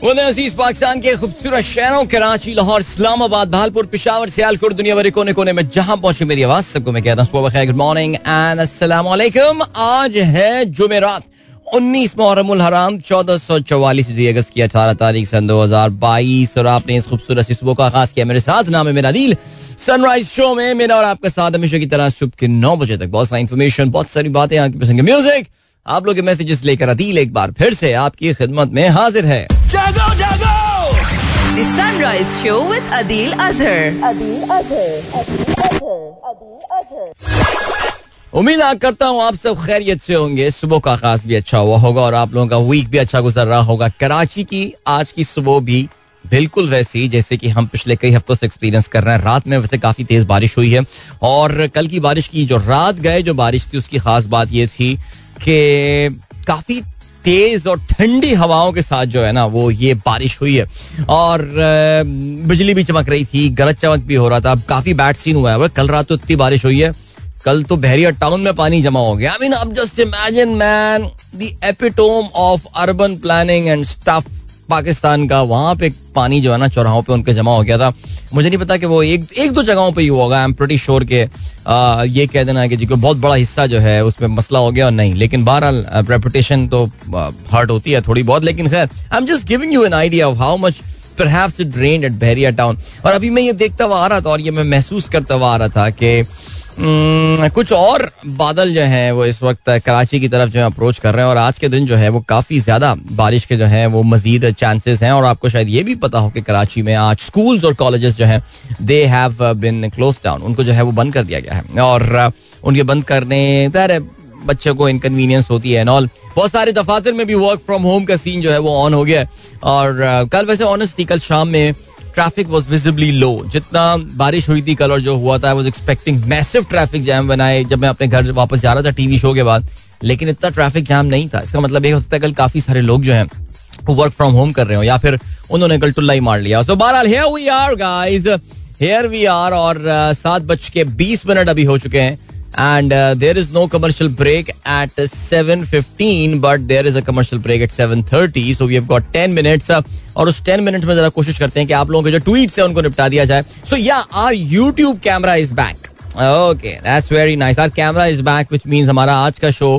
अज़ीज़ पाकिस्तान के खूबसूरत शहरों, कराची, लाहौर, इस्लामाबाद, भालपुर, पिशावर, सियालकोट दुनिया भर कोने कोने में जहाँ पहुँचे मेरी आवाज़, सबको मैं कहता हूँ गुड मॉर्निंग एंड अस्सलाम आज है जुमेरात, उन्नीस मुहर्रमुल हराम, चौदह सौ चौवालीस अगस्त की अठारह तारीख सन दो हज़ार बाईस, और आपने इस खूबसूरत सुबह का आगाज़ किया। मेरे साथ नाम है मेरा दिल सनराइज शो में मेरा और आपका साथ हमेशा की तरह सुबह के नौ बजे तक बहुत सारी इन्फॉर्मेशन बहुत सारी बातें आपकी पसंद म्यूज़िक आप लोग के मैसेजेस लेकर अदील एक बार फिर से आपकी खिदमत में हाजिर है। जागो जागो! The Sunrise Show with Adil Azhar. Adil Azhar. उम्मीद करता हूँ आप सब खैरियत से होंगे। सुबह का खास भी अच्छा हुआ होगा और आप लोगों का वीक भी अच्छा गुजर रहा होगा। कराची की आज की सुबह भी बिल्कुल वैसी जैसे कि हम पिछले कई हफ्तों से एक्सपीरियंस कर रहे हैं। रात में वैसे काफ़ी तेज बारिश हुई है और कल की बारिश की जो रात गए जो बारिश थी उसकी खास बात यह थी कि काफ़ी तेज और ठंडी हवाओं के साथ जो है ना, वो ये बारिश हुई है। और बिजली भी चमक रही थी, गरज चमक भी हो रहा था। काफ़ी बैड सीन हुआ है। कल रात तो इतनी बारिश हुई है। कल तो बहरिया टाउन में पानी जमा हो गया। आई मीन अब just imagine man the epitome of urban planning and stuff Pakistan का वहाँ पे पानी जो है ना चौराहों पे उनके जमा हो गया था। मुझे नहीं पता कि वो एक एक दो जगहों पे ही होगा आई एम प्रीटी श्योर के आ, ये कह देना कि जी बहुत बड़ा हिस्सा जो है उसमें मसला हो गया और नहीं। लेकिन बहरहाल रेपुटेशन तो हर्ट होती है थोड़ी बहुत लेकिन खैर I am just giving you an idea of how much perhaps it rained at Bahria town और अभी मैं ये देखता हुआ आ रहा था और ये मैं महसूस करता हुआ आ रहा था कि कुछ और बादल जो हैं वो इस वक्त कराची की तरफ़ जो है अप्रोच कर रहे हैं और आज के दिन जो है वो काफ़ी ज़्यादा बारिश के जो है वो मजीद चांसेस हैं और आपको शायद ये भी पता हो कि कराची में आज स्कूल्स और कॉलेजेस जो हैं they have been close down उनको जो है वो बंद कर दिया गया है। और उनके बंद करने है बच्चों को इनकन्वीनियंस होती है ऑल बहुत सारे दफातर में भी वर्क फ्रॉम होम का सीन जो है वो ऑन हो गया और कल वैसे ऑनेस्ट थी कल शाम में ट्रैफ़िक वॉज़ विजिबली लो जितना बारिश हुई थी कल और जो हुआ था was expecting massive traffic jam बनाए जब मैं अपने घर वापस जा रहा था टीवी शो के बाद, लेकिन इतना ट्रैफ़िक जैम नहीं था। इसका मतलब ये हो सकता है कल काफ़ी सारे लोग जो हैं वर्क फ्रॉम होम कर रहे हो, या फिर उन्होंने कल टुल्ला ही मार लिया। सो बहरहाल here we are guys here we are और सात बज के बीस मिनट अभी हो चुके हैं। And there is no commercial break at 7:15 but there is a commercial break at 7:30 so we have got 10 minutes uh, और उस 10 मिनट में जरा कोशिश करते हैं कि आप लोगों के जो ट्वीट्स है उनको निपटा दिया जाए। So yeah our YouTube camera is back okay that's very nice our camera is back which means हमारा आज का शो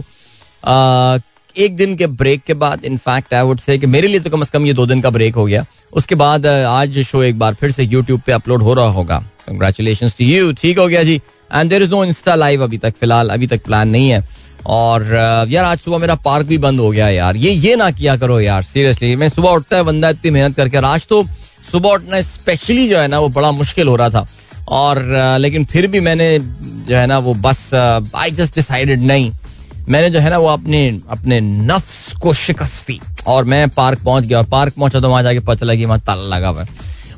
uh, एक दिन के ब्रेक के बाद इनफैक्ट आई वुड से कि मेरे लिए तो कम से कम ये दो दिन का ब्रेक हो गया। उसके बाद uh, आज शो एक बार फिर से यूट्यूब पे अपलोड हो रहा होगा। कंग्रेचुलेशन टू यू ठीक हो गया जी। And there is no insta live अभी तक, फ़िलहाल अभी तक प्लान नहीं है। और यार आज सुबह मेरा पार्क भी बंद हो गया यार। ये ये ना किया करो यार सीरियसली मैं सुबह उठता है, बंदा इतनी मेहनत करके आज तो सुबह उठना स्पेशली जो है ना, वो बड़ा मुश्किल हो रहा था। और लेकिन फिर भी मैंने जो है ना, वो बस आई जस्ट डिसाइडेड नहीं। मैंने जो है ना, वो अपने अपने नफ्स को शिकस्त दी। और मैं पार्क पहुँच गया पार्क पहुँचा तो वहाँ जाके पता लगी वहाँ ताला लगा हुआ है।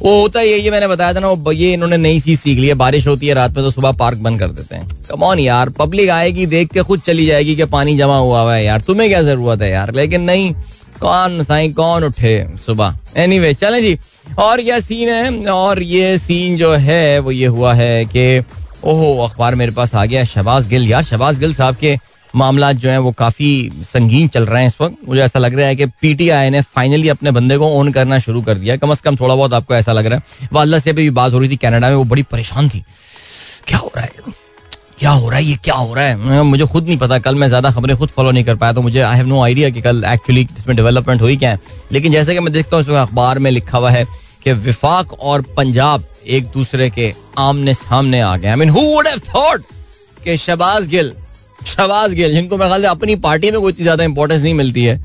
वो होता है ये मैंने बताया था ना, वो ये इन्होंने नई चीज़ सीख ली है, बारिश होती है, रात में तो सुबह पार्क बंद कर देते हैं। कमॉन यार पब्लिक आएगी, देख के खुद चली जाएगी कि पानी जमा हुआ हुआ है यार, तुम्हें क्या ज़रूरत है यार? लेकिन नहीं, कौन साई, कौन उठे सुबह? एनी वे चले जी। और यह सीन है, और ये सीन जो है, वो ये हुआ है कि, ओहो, अखबार मेरे पास आ गया शहबाज गिल। यार शहबाज गिल साहब के मामला जो है वो काफ़ी संगीन चल रहे हैं इस वक्त। मुझे ऐसा लग रहा है कि पीटीआई ने फाइनली अपने बंदे को ऑन करना शुरू कर दिया कम अज कम थोड़ा बहुत आपको ऐसा लग रहा है। वालदा से भी बात हो रही थी कनाडा में, वो बड़ी परेशान थी। क्या हो रहा है? क्या हो रहा है? ये क्या हो रहा है? मुझे खुद नहीं पता। कल मैं ज़्यादा खबरें खुद फॉलो नहीं कर पाया तो मुझे आई हैव नो आइडिया कि कल एक्चुअली इसमें डेवलपमेंट हुई क्या है। लेकिन जैसे कि मैं देखता हूँ, इसमें अखबार में लिखा हुआ है कि विफाक और पंजाब एक दूसरे के आमने सामने आ गए I mean who would have thought कि शबाज गिल शबाज गिल जिनको मैं ख्याल अपनी पार्टी में कोई इतनी ज़्यादा इंपॉर्टेंस नहीं मिलती है।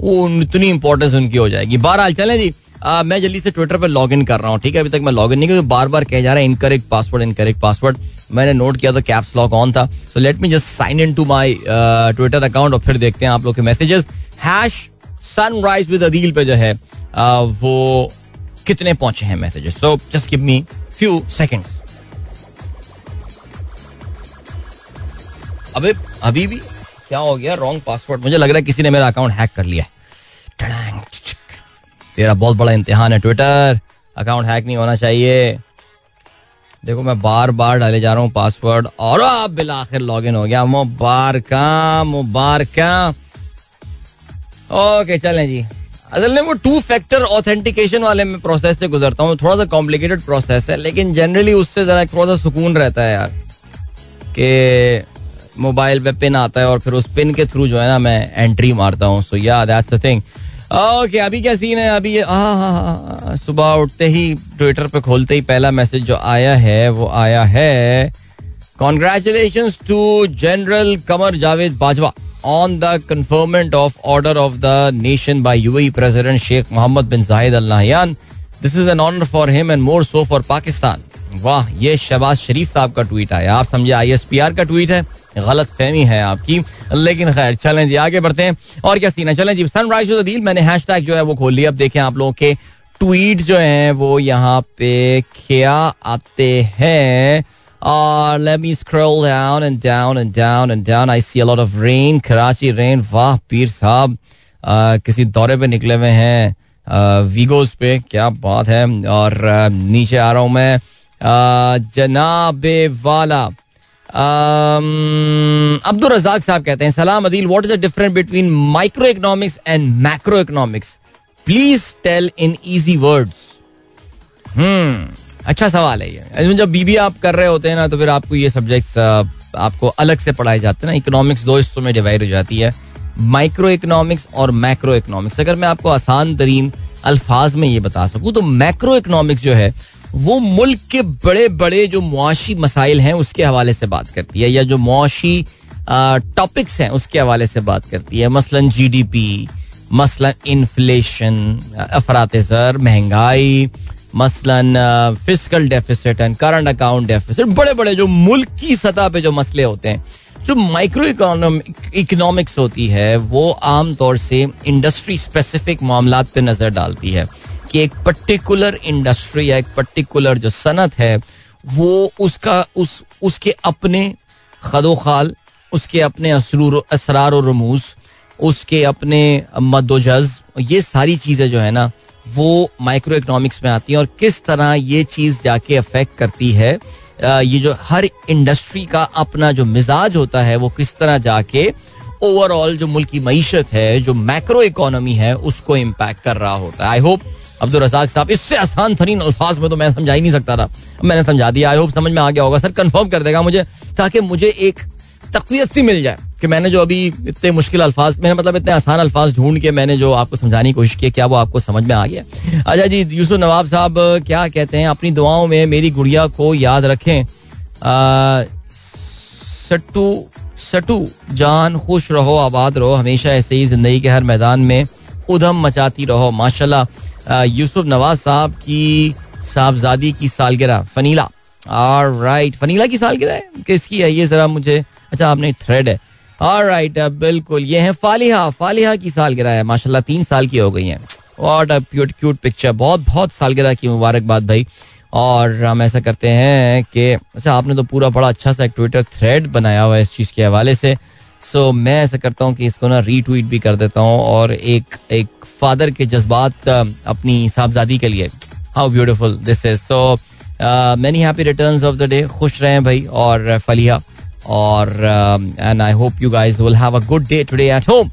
वो इतनी इंपॉर्टेंस उनकी हो जाएगी। बहरहाल चले जी। आ, मैं जल्दी से ट्विटर पर लॉग इन कर रहा हूँ ठीक है? अभी तक मैं लॉग इन नहीं क्योंकि बार बार कह जा रहा है इनकरेक्ट पासवर्ड इनकरेक्ट पासवर्ड मैंने नोट किया तो कैप्स लॉक ऑन था। So let me just sign in to my Twitter account और फिर देखते हैं आप लोग के messages hash sunrise with Adeel पे जो है आ, वो कितने पहुँचे हैं messages so just give me few seconds अबे, अभी भी? क्या हो गया? रॉन्ग पासवर्ड मुझे लग रहा है किसी ने मेरा अकाउंट हैक कर लिया है। तेरा बहुत बड़ा इम्तिहान है ट्विटर अकाउंट हैक नहीं होना चाहिए। देखो, मैं बार बार डाले जा रहा हूँ पासवर्ड और अब बिल आखिर लॉग इन हो गया। मुबारका मुबारका। ओके चलें जी। असल में वो टू फैक्टर ऑथेंटिकेशन वाले में प्रोसेस से गुजरता हूँ। थोड़ा सा कॉम्प्लिकेटेड प्रोसेस है, लेकिन जनरली उससे जरा थोड़ा सा सुकून रहता है यार, कि मोबाइल पे पिन आता है और फिर उस पिन के थ्रू जो है ना मैं एंट्री मारता हूँ। So yeah that's the thing okay अभी क्या सीन है? अभी हाँ हाँ हाँ सुबह उठते ही ट्विटर पे खोलते ही पहला मैसेज जो आया है, वो आया है congratulation to general Qamar Javed Bajwa on the conferment of order of the nation by UAE President Sheikh Mohammed bin Zayed Al Nahyan. This is an honor for him and more so for Pakistan. वाह, ये शहबाज शरीफ साहब का tweet आया। आप समझे I S P R का tweet है। गलत फहमी है आपकी। लेकिन खैर, चलें जी, आगे बढ़ते हैं। और क्या सीन चलें जी सनराइज दिल मैंने हैश जो है वो खोल लिया। अब देखें आप लोगों के ट्वीट जो हैं, वो यहाँ पे क्या आते हैं। और me scroll down and down and down and down. I see a lot of rain. Karachi rain वाह, पीर साहब किसी दौरे पे निकले हुए हैं वीगोस पे, क्या बात है। और नीचे आ रहा हूँ मैं। जनाबे वाला अब्दुल रजाक साहब कहते हैं, सलाम Adeel what is the difference between micro economics and macro economics please tell in easy words hmm अच्छा सवाल है ये। जब बीबी आप कर रहे होते हैं ना तो फिर आपको ये सब्जेक्ट्स आपको अलग से पढ़ाए जाते हैं ना। इकोनॉमिक्स दो हिस्सों में डिवाइड हो जाती है। माइक्रो इकोनॉमिक्स और मैक्रो इकोनॉमिक्स अगर मैं आपको आसान तरीन अल्फाज में ये बता सकूँ तो मैक्रो इकोनॉमिक्स जो है वो मुल्क के बड़े बड़े जो मुआशी मसाइल हैं, उसके हवाले से बात करती है, या जो मुआशी टॉपिक्स हैं, उसके हवाले से बात करती है। मसलन जी डी पी मसलन इन्फ्लेशन अफरात ज़र, महँगाई, मसलन physical deficit and current account deficit बड़े बड़े जो मुल्क की सतह पे जो मसले होते हैं, जो माइक्रो इकोनॉमिक्स होती है, वो आमतौर से इंडस्ट्री स्पेसिफिक मामला पे नज़र डालती है। कि एक पर्टिकुलर इंडस्ट्री या एक पर्टिकुलर जो सनत है, वो उसका, उस, उसके अपने खदो खाल उसके अपने असरूर, असरार और रमूज, उसके अपने मदोजज ये सारी चीज़ें जो है ना, वो माइक्रो इकोनॉमिक्स में आती हैं और किस तरह ये चीज़ जाके अफेक्ट करती है ये जो हर इंडस्ट्री का अपना जो मिजाज होता है, वो किस तरह जाके ओवरऑल जो मुल्क की मीशत है, जो मैक्रो इकोनॉमी है, उसको इम्पैक्ट कर रहा होता है। आई होप अब्दुल रजाक साहब, इससे आसान तरीन अल्फाज में तो मैं समझा ही नहीं सकता था। मैंने समझा दिया आई होप समझ में आ गया होगा। सर कंफर्म कर देगा मुझे, ताकि मुझे एक तकवीत सी मिल जाए कि मैंने जो अभी इतने मुश्किल अल्फाज, मैंने मतलब इतने आसान अल्फाज ढूंढ के मैंने जो आपको समझाने की कोशिश की, क्या वो आपको समझ में आ गया? अच्छा जी, यूसुफ नवाब साहब, क्या कहते हैं, अपनी दुआओं में मेरी गुड़िया को याद रखें। सट्टू सटू जान, खुश रहो, आबाद रहो, हमेशा ऐसे ही ज़िंदगी के हर मैदान में उधम मचाती रहो, माशाल्लाह। यूसुफ नवाज़ साहब की साहबजादी की सालगिरह, फनीला। और राइट फनीला की सालगिरह है? किसकी है? ये जरा मुझे अच्छा आपने थ्रेड है। और राइट बिल्कुल, ये है फालिहा। फालिहा की सालगिरह है। माशाल्लाह, तीन साल की हो गई है। What a cute cute picture बहुत बहुत सालगिरह की मुबारकबाद भाई। और हम ऐसा करते हैं कि अच्छा आपने तो पूरा बड़ा अच्छा सा एक ट्विटर थ्रेड बनाया हुआ है इस चीज़ के हवाले से। सो मैं ऐसा करता हूँ कि इसको ना रीट्वीट भी कर देता हूँ और एक एक फादर के जज्बात अपनी साहबजादी के लिए। How beautiful this is so many happy returns of the day खुश रहें भाई और फलिया। और and I hope you guys will have a good day today at home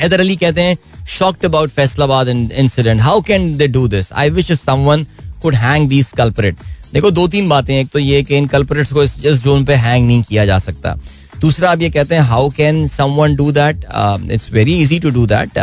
Haider Ali कहते हैं shocked about Faisalabad incident how can they do this I wish someone could hang these culprit देखो दो तीन बातें एक तो ये कि इन कल्परेट्स को इस, इस जोन पे हैंग नहीं किया जा सकता। दूसरा आप ये कहते हैं how can someone do that it's very easy to do that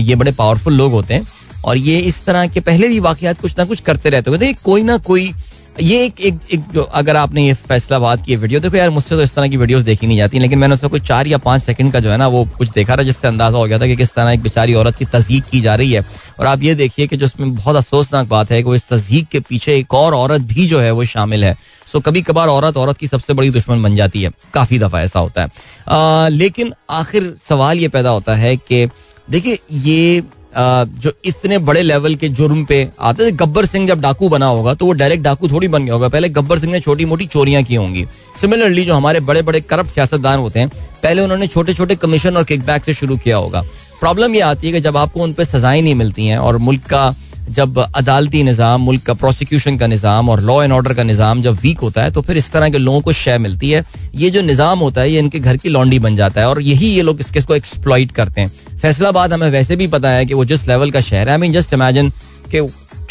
ये बड़े पावरफुल लोग होते हैं और ये इस तरह के पहले भी वाकयात कुछ ना कुछ करते रहते होते कोई ना कोई ये एक एक, एक जो अगर आपने ये फैसलाबाद की वीडियो देखो यार मुझसे तो इस तरह की वीडियोस देखी नहीं जाती लेकिन मैंने उसमें कोई चार या पाँच सेकंड का जो है ना वो कुछ देखा था जिससे अंदाज़ा हो गया था कि किस तरह एक बेचारी औरत की तस्दीक की जा रही है। और आप ये देखिए कि जो उसमें बहुत अफसोसनाक बात है कि वो इस तस्दीक के पीछे एक और औरत भी जो है वो शामिल है। सो कभी कभार औरत औरत की सबसे बड़ी दुश्मन बन जाती है। काफ़ी दफ़ा ऐसा होता है। लेकिन आखिर सवाल ये पैदा होता है कि देखिए, ये जो इतने बड़े लेवल के जुर्म पे आते थे गब्बर सिंह जब डाकू बना होगा तो वो डायरेक्ट डाकू थोड़ी बन गया होगा। पहले गब्बर सिंह ने छोटी मोटी चोरियाँ की होंगी। सिमिलरली जो हमारे बड़े बड़े करप्ट सियासतदान होते हैं, पहले उन्होंने छोटे छोटे कमीशन और किकबैक से शुरू किया होगा। प्रॉब्लम यह आती है कि जब आपको उन पर सजाएँ नहीं मिलती हैं और मुल्क का जब अदालती निज़ाम, मुल्क का प्रोसिक्यूशन का निज़ाम और लॉ एंड ऑर्डर का निज़ाम जब वीक होता है तो फिर इस तरह के लोगों को शय मिलती है। ये जो निज़ाम होता है, ये इनके घर की लॉन्डी बन जाता है और यही ये लोग इसके इसको एक्सप्लॉइट करते हैं। फैसलाबाद हमें वैसे भी पता है कि वो जिस लेवल का शहर है आई मीन जस्ट इमेजिन कि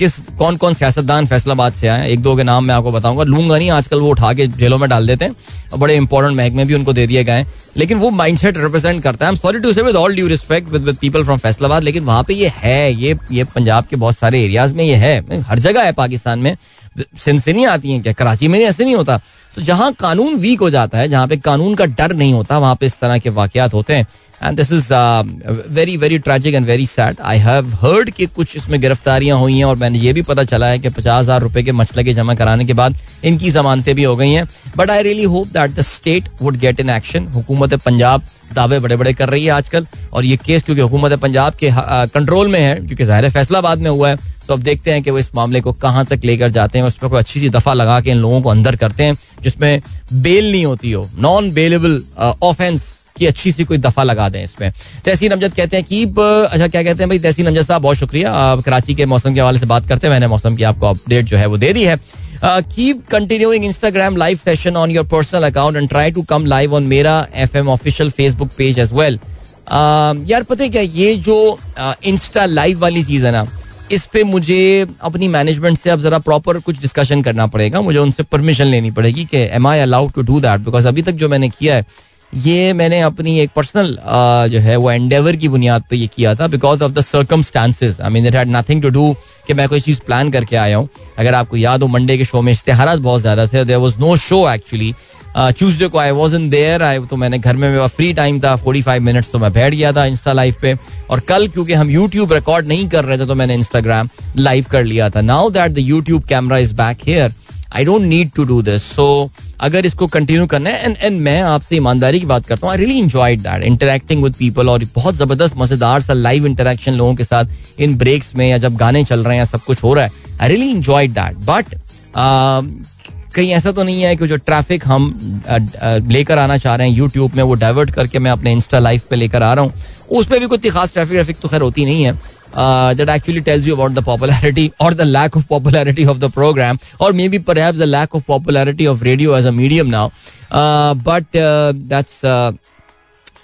किस कौन कौन सियासतदान फैसलाबाद से आए एक दो के नाम मैं आपको बताऊँगा। लूँगा नहीं, आजकल वो उठा के जेलों में डाल देते हैं और बड़े इंपॉर्टेंट महकमे भी उनको दे दिए गए लेकिन वो माइंडसेट रिप्रेजेंट करता है। Sorry to say with all due respect with with people from Faisalabad, लेकिन वहाँ पे ये है, ये ये पंजाब के बहुत सारे एरियाज़ में ये है। हर जगह है पाकिस्तान में। नहीं आती है क्या? कराची में ऐसे नहीं होता। तो जहाँ कानून वीक हो जाता है, जहाँ पे कानून का डर नहीं होता, वहाँ पे इस तरह के वाकयात होते हैं। And this is very very tragic and very sad I have heard कि कुछ इसमें गिरफ्तारियाँ हुई हैं और मैंने ये भी पता चला है कि पचास हज़ार रुपए के मछलगे जमा कराने के बाद इनकी जमानतें भी हो गई हैं। But I really hope that the state would get in action हुकूमत पंजाब दावे बड़े बड़े कर रही है आजकल। और ये केस क्योंकि हुकूमत पंजाब के कंट्रोल में है, क्योंकि ज़ाहिर फैसलाबाद में हुआ है। तो अब देखते हैं कि वो इस मामले को कहाँ तक लेकर जाते हैं। उस पर कोई अच्छी सी दफ़ा लगा के इन लोगों को अंदर करते हैं, जिसमें बेल नहीं होती हो। नॉन बेलेबल ऑफेंस की अच्छी सी कोई दफ़ा लगा दें इसमें। तहसीन अमजद कहते हैं कि अच्छा क्या कहते हैं भाई? तहसीन अमजद साहब, बहुत शुक्रिया। आप कराची के मौसम के हवाले से बात करते हैं। मैंने मौसम की आपको अपडेट जो है वो दे दी है। Keep continuing Instagram live session on your personal account and try to come live on Mera F M official Facebook page as well यार, पता है क्या? ये जो इंस्टा लाइव वाली चीज़ है ना, इस पे मुझे अपनी मैनेजमेंट से अब जरा प्रॉपर कुछ डिस्कशन करना पड़ेगा। मुझे उनसे परमिशन लेनी पड़ेगी कि am I allowed to do that because अभी तक जो मैंने किया है ये मैंने अपनी एक पर्सनल जो है वो एंडेवर की बुनियाद पे ये किया था because of the circumstances I mean it had nothing to do कि मैं कोई चीज़ प्लान करके आया हूँ। अगर आपको याद हो मंडे के शो में इश्तेहार बहुत ज़्यादा थे। There was no show actually Tuesday को I was in there I तो मैंने घर में मेरा फ्री टाइम था। फोर्टी फाइव मिनट्स तो मैं बैठ गया था इंस्टा लाइव पे। और कल क्योंकि हम यूट्यूब रिकॉर्ड नहीं कर रहे थे तो मैंने इंस्टाग्राम लाइव कर लिया था। Now that the YouTube camera is back here I don't need to do this so अगर इसको कंटिन्यू करना है एंड एंड मैं आपसे ईमानदारी की बात करता हूँ I really enjoy that interacting with people और बहुत ज़बरदस्त, मज़ेदार सा लाइव इंटरेक्शन लोगों के साथ इन ब्रेक्स में या जब गाने चल रहे हैं या सब कुछ हो रहा है। I really enjoy that but कहीं ऐसा तो नहीं है कि जो ट्रैफ़िक हम लेकर आना चाह रहे हैं यूट्यूब में वो डाइवर्ट करके मैं अपने इंस्टा लाइव पे लेकर आ रहा हूँ। उस पर भी कोई खास ट्रैफ़िक ट्रैफ़िक तो खैर होती नहीं है uh, tells you about the popularity or the lack of popularity of the program, or maybe perhaps the lack of popularity of radio as a medium now. Uh, but uh, that's uh,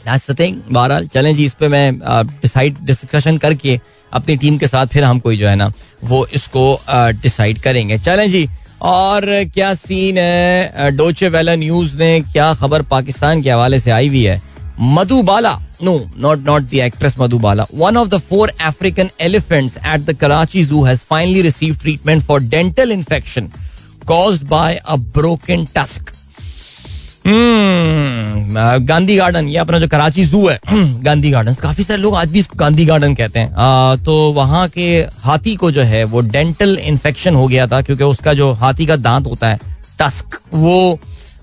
that's the thing. बहरहाल चलें जी इस पे मैं decide uh, discussion करके अपनी team के साथ फिर हम कोई जो है ना वो इसको डिसाइड uh, करेंगे चलें जी और क्या सीन है डोचे वेला न्यूज़ ने क्या खबर पाकिस्तान के हवाले से आई हुई है Madhubala No, not not the actress Madhubala. One of the four African elephants at the Karachi Zoo has finally received treatment for dental infection caused by a broken tusk. Gandhi garden ये अपना जो कराची जू है Gandhi garden काफ़ी सारे लोग आज भी इसको गांधी गार्डन कहते हैं तो वहाँ के हाथी को जो है वो डेंटल इन्फेक्शन हो गया था क्योंकि उसका जो हाथी का दांत होता है टस्क वो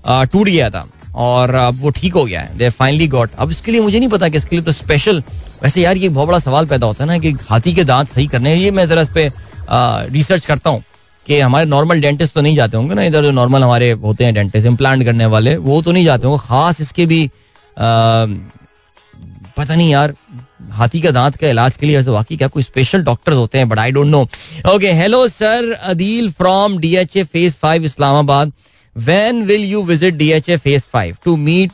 टूट गया था और अब वो ठीक हो गया है। दे फाइनली गॉट अब इसके लिए मुझे नहीं पता कि इसके लिए तो स्पेशल वैसे यार ये बहुत बड़ा सवाल पैदा होता है ना कि हाथी के दांत सही करने ये मैं जरा इस पर रिसर्च करता हूँ कि हमारे नॉर्मल डेंटिस्ट तो नहीं जाते होंगे ना इधर जो नॉर्मल हमारे होते हैं डेंटिस्ट इम्प्लांट करने वाले वो तो नहीं जाते होंगे। खास इसके भी आ, पता नहीं यार हाथी का दांत का इलाज के लिए वैसे वाकई क्या कोई स्पेशल डॉक्टर्स होते हैं but I don't know okay hello sir Adeel from D H A phase five Islamabad. When will you visit DHA Phase 5 to meet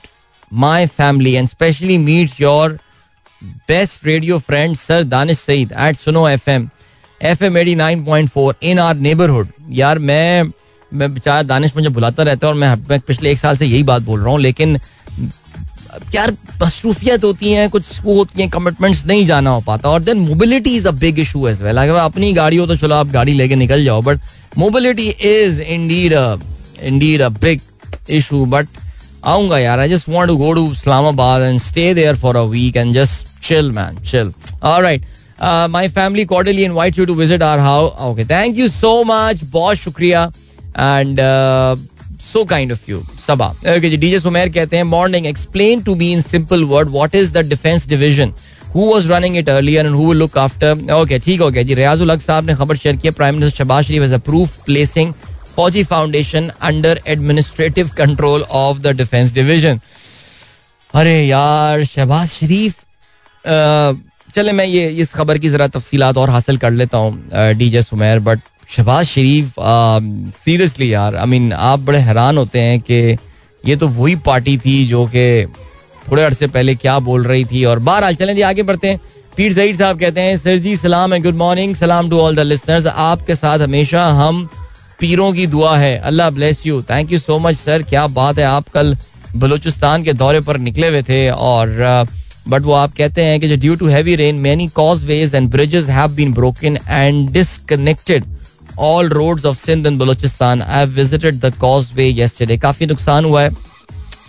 my family and especially meet your best radio friend Sir Danish Said at Suno FM FM 89.4 in our neighborhood? यार मैं मैं बेचारा दानिश मुझे बुलाता रहता है और मैं, मैं पिछले एक साल से यही बात बोल रहा हूँ लेकिन यार मसरूफियत होती हैं कुछ वो होती हैं कमिटमेंट्स नहीं जाना हो पाता। और then mobility is a big issue as well अगर अपनी गाड़ी हो तो चलो आप गाड़ी लेके निकल जाओ but mobility is indeed indeed a big issue. But I just want to go to Islamabad and stay there for a week and just chill, man, chill. All right. Uh, my family cordially invite you to visit our house. Okay, thank you so much. बहुत शुक्रिया uh, so kind of you. Sabah. Okay, ji DJ Sumer कहते हैं. Explain to me in simple word what is the defense division. Who was running it earlier and who will look after? Okay, ठीक हो गया जी रियाजुल हक साहब ने खबर share किया prime minister Shahbaz Sharif has approve placing Fauji Foundation under administrative control of the defence division अरे यार, शहबाज शरीफ चले मैं ये, इस खबर की जरा तफसीलात और हासिल कर लेता हूँ DJ Sumer but Shahbaz Sharif seriously यार आई मीन आप बड़े हैरान होते हैं कि ये तो वही पार्टी थी जो कि थोड़े अरसे पहले क्या बोल रही थी। और बहरहाल, चलें जी, आगे बढ़ते हैं। पीर सईद साहब कहते हैं, सर जी, सलाम एंड गुड मॉर्निंग सलाम टू ऑल द लिसनर्स आपके साथ हमेशा हम पीरों की दुआ है। Allah bless you thank you so much sir क्या बात है, आप कल बलूचिस्तान के दौरे पर निकले हुए थे और बट वो आप कहते हैं कि due to heavy rain many causeways and bridges have been broken and disconnected all roads of Sindh and Balochistan I visited the causeway yesterday काफ़ी नुकसान हुआ है।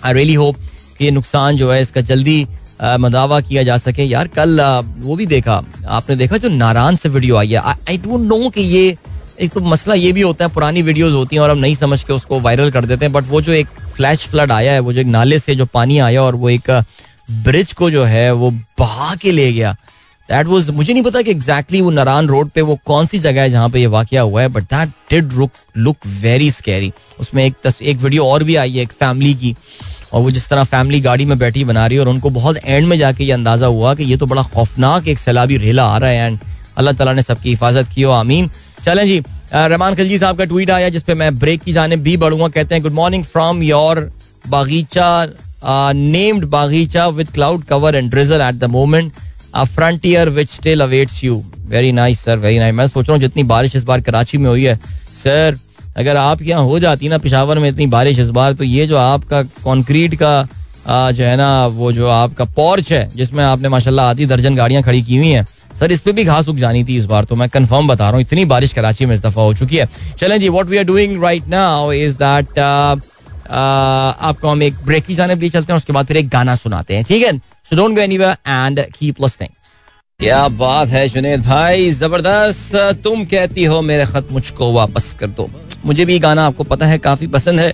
आई रियली होप कि ये नुकसान जो है, इसका जल्दी मदावा किया जा सके। यार, कल वो भी देखा। आपने देखा जो नारायण से वीडियो आई है। आई डोंट नो कि ये एक तो मसला ये भी होता है पुरानी वीडियोस होती हैं और हम नहीं समझ के उसको वायरल कर देते हैं बट वो जो एक फ्लैश फ्लड आया है वो जो एक नाले से जो पानी आया और वो एक ब्रिज को जो है वो बहा के ले गया। दैट वॉज़ मुझे नहीं पता कि एग्जैक्टली exactly वो नारायण रोड पे वो कौन सी जगह है जहाँ पे ये वाक्य हुआ है but that did look look very scary उसमें एक तस, एक वीडियो और भी आई है एक फैमिली की और वो जिस तरह फैमिली गाड़ी में बैठी बना रही है और उनको बहुत एंड में जाके ये अंदाज़ा हुआ कि ये तो बड़ा खौफनाक एक सैलाबी रेला आ रहा है एंड अल्लाह तला ने सबकी हिफाजत की हो आमीन। चलें जी रहमान खलजी साहब का ट्वीट आया जिसपे मैं ब्रेक की जाने भी बढ़ूँगा। कहते हैं गुड मॉर्निंग फ्रॉम योर बागीचा named Bagicha with cloud cover and drizzle at the moment a frontier which still awaits you very nice sir very nice मैं सोच रहा हूँ जितनी बारिश इस बार कराची में हुई है। सर अगर आप यहाँ हो जाती ना पिशावर में इतनी बारिश इस बार तो ये जो आपका कॉन्क्रीट का जो है ना, वो जो आपका पोर्च है, जिसमें आपने माशाल्लाह आधी दर्जन गाड़ियाँ खड़ी की हुई हैं सर इस पे भी घास उग जानी थी इस बार तो मैं कंफर्म बता रहा हूँ, इतनी बारिश कराची में इस दफ़ा हो चुकी है। चलें जी what we are doing right now is that आपको हम एक ब्रेक की जाने चलते हैं, उसके बाद फिर एक गाना सुनाते हैं, ठीक है? So don't go anywhere and keep listening क्या बात है, जुनेद भाई, ज़बरदस्त। तुम कहती हो मेरे खत मुझको वापस कर दो। मुझे भी गाना आपको पता है, काफ़ी पसंद है।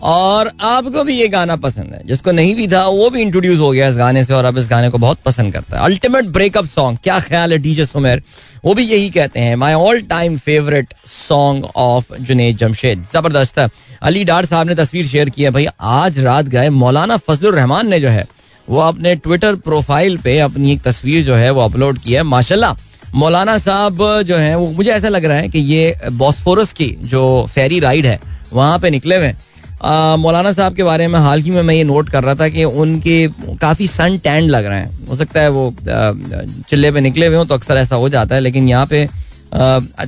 और आपको भी ये गाना पसंद है। जिसको नहीं भी था, वो भी इंट्रोड्यूस हो गया इस गाने से और अब इस गाने को बहुत पसंद करता है। अल्टीमेट ब्रेकअप सॉन्ग क्या ख्याल है डीजे सुमेर? वो भी यही कहते हैं my all time favourite song of Junaid Jamshed ज़बरदस्त है। अली डार साहब ने तस्वीर शेयर की है, भाई, आज रात गए, मौलाना फजल रहमान ने जो है, वो अपने ट्विटर प्रोफ़ाइल पे अपनी एक तस्वीर जो है, वो अपलोड की है। माशाल्लाह, मौलाना साहब जो है, वो, मुझे ऐसा लग रहा है कि ये बॉस्फोरस की जो फेरी राइड है, वहाँ पे निकले हुए मौलाना साहब के बारे में हाल ही में मैं ये नोट कर रहा था कि उनके काफ़ी सन टैंड लग रहे हैं। हो सकता है वो चिल्ले पे निकले हुए हों तो अक्सर ऐसा हो जाता है, लेकिन यहाँ पे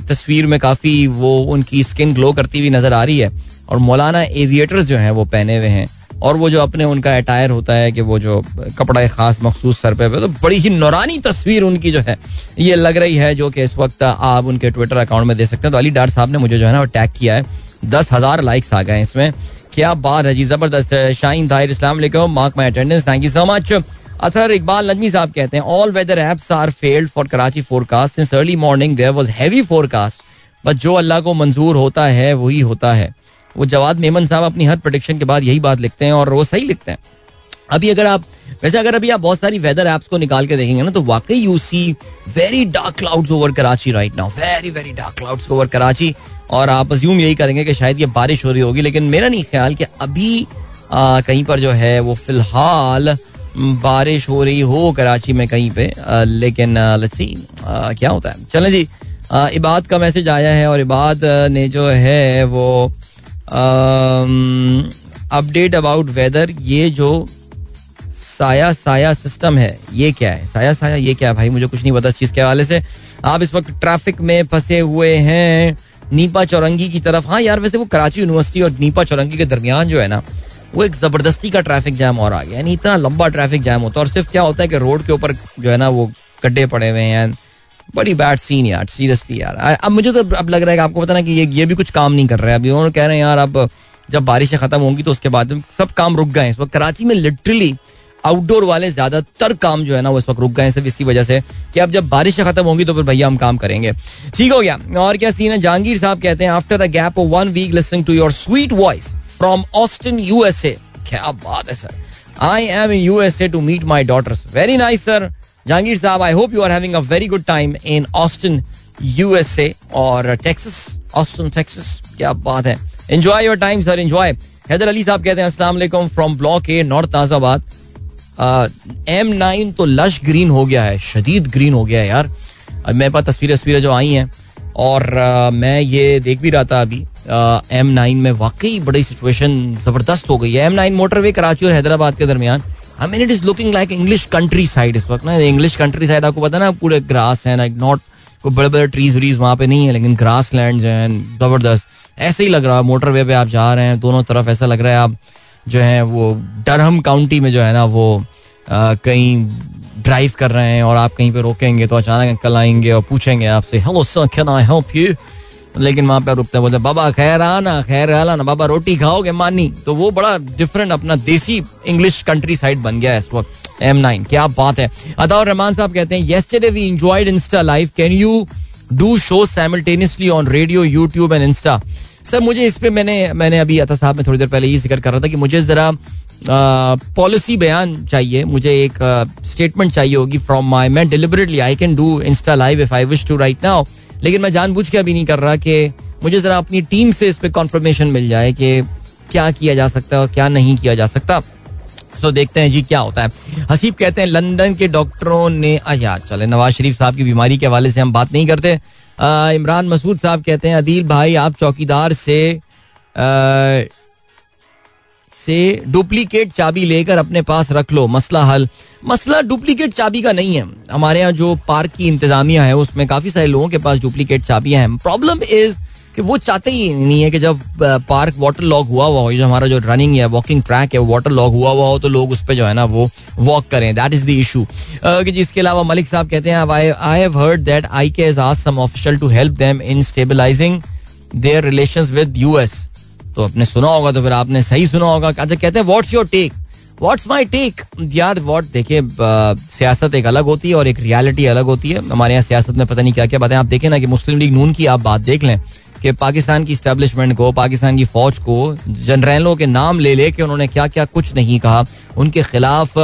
तस्वीर में काफ़ी वो उनकी स्किन ग्लो करती हुई नज़र आ रही है। और मौलाना एविएटर्स जो हैं, वो पहने हुए हैं। और वो जो अपने उनका अटायर होता है कि वो जो कपड़ा एक खास मखसूस सर पे तो बड़ी ही नौरानी तस्वीर उनकी जो है, ये लग रही है, जो कि इस वक्त आप उनके ट्विटर अकाउंट में दे सकते हैं। तो अली डार साहब ने मुझे जो है ना टैग किया है। दस हज़ार लाइक्स आ गए इसमें। क्या बात है जी? ज़बरदस्त Shaheen Tahir Islam mark my attendance thank you so much Athar Iqbal, Najmi साहब कहते हैं all weather apps are failed for Karachi forecast since early morning there was heavy forecast but जो अल्लाह को मंजूर होता है, वही होता है। वो जवाद मेमन साहब अपनी हर प्रोडिक्शन के बाद यही बात लिखते हैं और वो सही लिखते हैं। अभी अगर आप, वैसे अगर अभी आप बहुत सारी वेदर एप्स को निकाल के देखेंगे ना तो वाकई you see very dark clouds over Karachi right now very very dark clouds over Karachi और आप अज्यूम यही करेंगे कि शायद ये बारिश हो रही होगी लेकिन मेरा नहीं ख्याल कि अभी आ, कहीं पर जो है वो फ़िलहाल बारिश हो रही हो कराची में कहीं पे आ, लेकिन सी क्या होता है। चलें जी इबाद का मैसेज आया है और इबाद ने जो है वो अपडेट अबाउट वेदर ये जो साया साया सिस्टम है ये क्या है? साया साया ये क्या है? भाई मुझे कुछ नहीं पता इस चीज़ के हवाले से। आप इस वक्त ट्रैफ़िक में फंसे हुए हैं। नीपा चौरंगी की तरफ़। हाँ यार, वैसे वो कराची यूनिवर्सिटी और नीपा चौरंगी के दरमियान जो है ना, वो एक ज़बरदस्ती का ट्रैफ़िक जैम और आ गया। यानी इतना लंबा ट्रैफ़िक जैम होता है और सिर्फ़ क्या होता है कि रोड के ऊपर जो है ना, वो गड्ढे पड़े हुए हैं बड़ी बैड सीन यार सीरियसली यार। अब मुझे तो अब लग रहा है कि आपको पता ना कि ये ये भी कुछ काम नहीं कर रहे हैं। अभी उन्होंने कह रहे हैं यार, अब जब बारिशें खत्म होंगी तो उसके बाद सब काम रुक गए इस वक्त कराची में लिटरली आउटडोर वाले ज़्यादातर काम जो है ना वो इस वक्त रुक गए सिर्फ़ इसी वजह से कि अब जब बारिश खत्म होंगी तो फिर भैया हम काम करेंगे। ठीक हो गया। और क्या सीन है? जहांगीर साहब कहते हैं after the gap of one week listening to your sweet voice from Austin USA क्या बात है sir I am in USA to meet my daughters very nice sir Jahangir साहब I hope you are having a very good time in Austin USA और Texas Austin Texas क्या बात है. Enjoy your time sir enjoy Haidar Ali साहब कहते हैं, अस्सलाम from block A north Nazimabad M nine तो लश ग्रीन हो गया है शदीद ग्रीन हो गया है यार। अब मेरे पास तस्वीरें तस्वीरें जो आई हैं और uh, मैं ये देख भी रहा था अभी एम नाइन में वाकई बड़ी सिचुएशन ज़बरदस्त हो गई है। एम नाइन मोटरवे कराची और हैदराबाद के दरमियान। I mean it is looking like English countryside इस वक्त ना। इंग्लिश कंट्री साइड आपको पता ना पूरे ग्रास है लाइक नॉट कोई बड़े बड़े ट्रीज व्रीज वहाँ पे नहीं है लेकिन ग्रास लैंड हैं ज़बरदस्त। ऐसे ही लग रहा है मोटरवे पे आप जा रहे हैं दोनों तरफ़ ऐसा लग रहा है आप जो है वो डरहम काउंटी में जो है ना वो कहीं ड्राइव कर रहे हैं और आप कहीं पे रोकेंगे तो अचानक अंकल आएँगे और पूछेंगे आपसे hello sir can I help you लेकिन वहाँ पे रुकते बोलते बाबा, खैर आना खैर आला ना, बाबा, रोटी खाओगे, मानी? तो वो बड़ा डिफरेंट अपना देसी इंग्लिश कंट्री साइड बन गया है इस वक्त एम नाइन क्या बात है। अदाउर रहमान साहब कहते हैं yesterday we enjoyed Insta live can you do show simultaneously on radio YouTube and Insta sir, मुझे इस पे मैंने मैंने अभी अता साहब में थोड़ी देर पहले ये ज़िक्र कर रहा था कि मुझे जरा पॉलिसी बयान चाहिए, मुझे एक स्टेटमेंट चाहिए होगी फ्रॉम माई मैं deliberately I can do Insta live if I wish to right now लेकिन मैं जानबूझ के अभी नहीं कर रहा कि मुझे जरा अपनी टीम से इस पर कॉन्फर्मेशन मिल जाए कि क्या किया जा सकता है और क्या नहीं किया जा सकता। तो देखते हैं जी क्या होता है। हसीब कहते हैं, लंदन के डॉक्टरों ने यार, चले, नवाज़ शरीफ साहब की बीमारी के हवाले से हम बात नहीं करते। इमरान मसूद साहब कहते हैं अदील भाई आप चौकीदार से आ, से डुप्लीकेट चाबी लेकर अपने पास रख लो मसला हल। मसला डुप्लीकेट चाबी का नहीं है। हमारे यहाँ जो पार्क की इंतजामिया है उसमें काफ़ी सारे लोगों के पास डुप्लीकेट चाबियाँ हैं। प्रॉब्लम इज़ कि वो चाहते ही नहीं है कि जब पार्क वाटर लॉक हुआ हुआ हो जो हमारा जो रनिंग है वॉकिंग ट्रैक है वाटर लॉक हुआ हुआ हो तो लोग उस पर जो है ना वो वॉक करें. दैट इज़ द इशू कि जिसके अलावा मलिक साहब कहते हैं I have heard that I K some official to help them in stabilising their relations with US तो आपने सुना होगा तो फिर आपने सही सुना होगा अच्छा कहते हैं what's your take what's my take यार व्हाट देखिए सियासत एक अलग होती है और एक रियलिटी अलग होती है। हमारे यहाँ सियासत में पता नहीं क्या क्या बातें आप देखें ना कि मुस्लिम लीग नून की आप बात देख लें कि पाकिस्तान की स्टैब्लिशमेंट को पाकिस्तान की फौज को जनरलों के नाम ले ले के उन्होंने क्या क्या कुछ नहीं कहा। उनके खिलाफ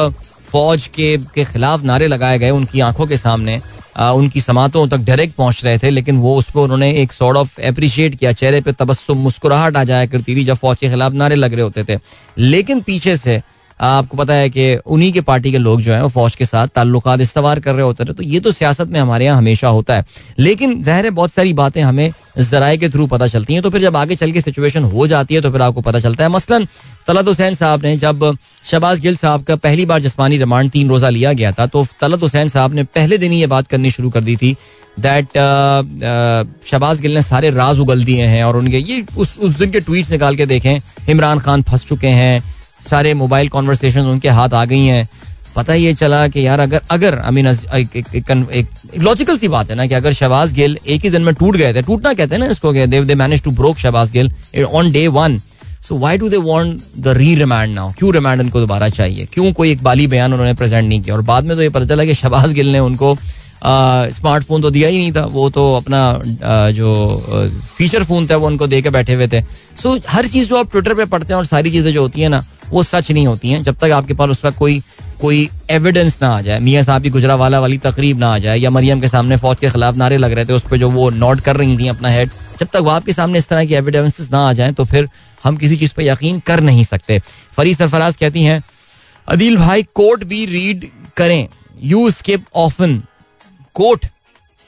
फौज के के खिलाफ नारे लगाए गए उनकी आँखों के सामने। आ, उनकी समातों तक डायरेक्ट पहुँच रहे थे लेकिन वो उस पर उन्होंने एक सॉर्ट ऑफ़ अप्रिशिएट किया। चेहरे पे तबस्सुम मुस्कुराहट आ जाया करती थी जब फौज के खिलाफ नारे लग रहे होते थे। लेकिन पीछे से आपको पता है कि उन्हीं के पार्टी के लोग जो हैं वो फौज के साथ ताल्लुक इस्तवार कर रहे होते थे तो ये तो सियासत में हमारे यहाँ हमेशा होता है। लेकिन जहर बहुत सारी बातें हमें जराए के थ्रू पता चलती हैं तो फिर जब आगे चल के सिचुएशन हो जाती है तो फिर आपको पता चलता है। मसलन तलत हुसैन साहब ने जब शबाज गिल साहब का पहली बार जिसमानी रिमांड तीन रोजा लिया गया था तो तलत हुसैन साहब ने पहले दिन ही ये बात करनी शुरू कर दी थी दैट शबाज गिल ने सारे राज उगल दिए हैं और उनके ये उस उस दिन के ट्वीट निकाल के देखें, इमरान खान फंस चुके हैं सारे मोबाइल कॉन्वर्सेशन उनके हाथ आ गई हैं। पता ये चला कि यार अगर अगर आई मीन एक लॉजिकल सी बात है ना कि अगर शहबाज गिल एक ही दिन में टूट गए थे, टूटना कहते हैं ना इसको they manage to broke Shahbaz Gill on day one so why do they want the re remand now क्यों रिमांड उनको दोबारा चाहिए? क्यों कोई एक बाली बयान उन्होंने प्रेजेंट नहीं किया? और बाद में तो ये पता चला कि शहबाज गिल ने उनको स्मार्टफ़ोन तो दिया ही नहीं था, वो तो अपना जो फीचर फ़ोन था, वो उनको दे के बैठे हुए थे। सो हर चीज़ जो आप ट्विटर पे पढ़ते हैं और सारी चीज़ें जो होती है ना, वो सच नहीं होती हैं। जब तक आपके पास उसका कोई कोई एविडेंस ना आ जाए, मियाँ साहब की गुजरा वाला वाली तकरीब ना आ जाए, या मरियम के सामने फौज के खिलाफ नारे लग रहे थे, उस पर जो वो नोट कर रही थी अपना हेड जब तक वो आपके सामने इस तरह की एविडेंसेस ना आ जाए तो फिर हम किसी चीज़ पर यकीन कर नहीं सकते। फरी सरफराज कहती हैं, अदील भाई कोर्ट भी रीड करें। यू स्किप ऑफन कोर्ट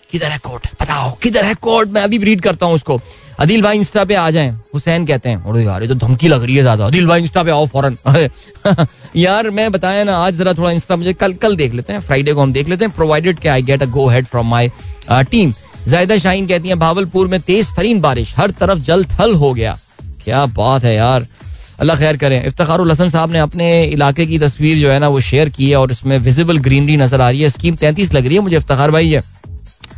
किधर है कोर्ट बताओ, किधर है कोर्ट मैं अभी रीड करता हूँ उसको। अदिल भाई इंस्टा पे आ जाएँ। हुसैन कहते हैं, अरे यार, ये तो धमकी लग रही है ज़्यादा। अदिल भाई इंस्टा पे आओ फ़ौरन। यार, मैं बताया ना, आज जरा थोड़ा इंस्टा मुझे कल कल देख लेते हैं। फ्राइडे को हम देख लेते हैं। प्रोवाइडेड के I get a go ahead from my team Zaida Shaheen कहती है, भावलपुर में तेज तरीन बारिश। हर तरफ़ जल थल हो गया। क्या बात है यार। अल्लाह खैर करें। इफ्तार हसन साहब ने अपने इलाके की तस्वीर जो है ना, वो शेयर की है और इसमें विजिबल ग्रीनरी नज़र आ रही है। स्कीम तैंतीस लग रही है मुझे इफ्तार भाई है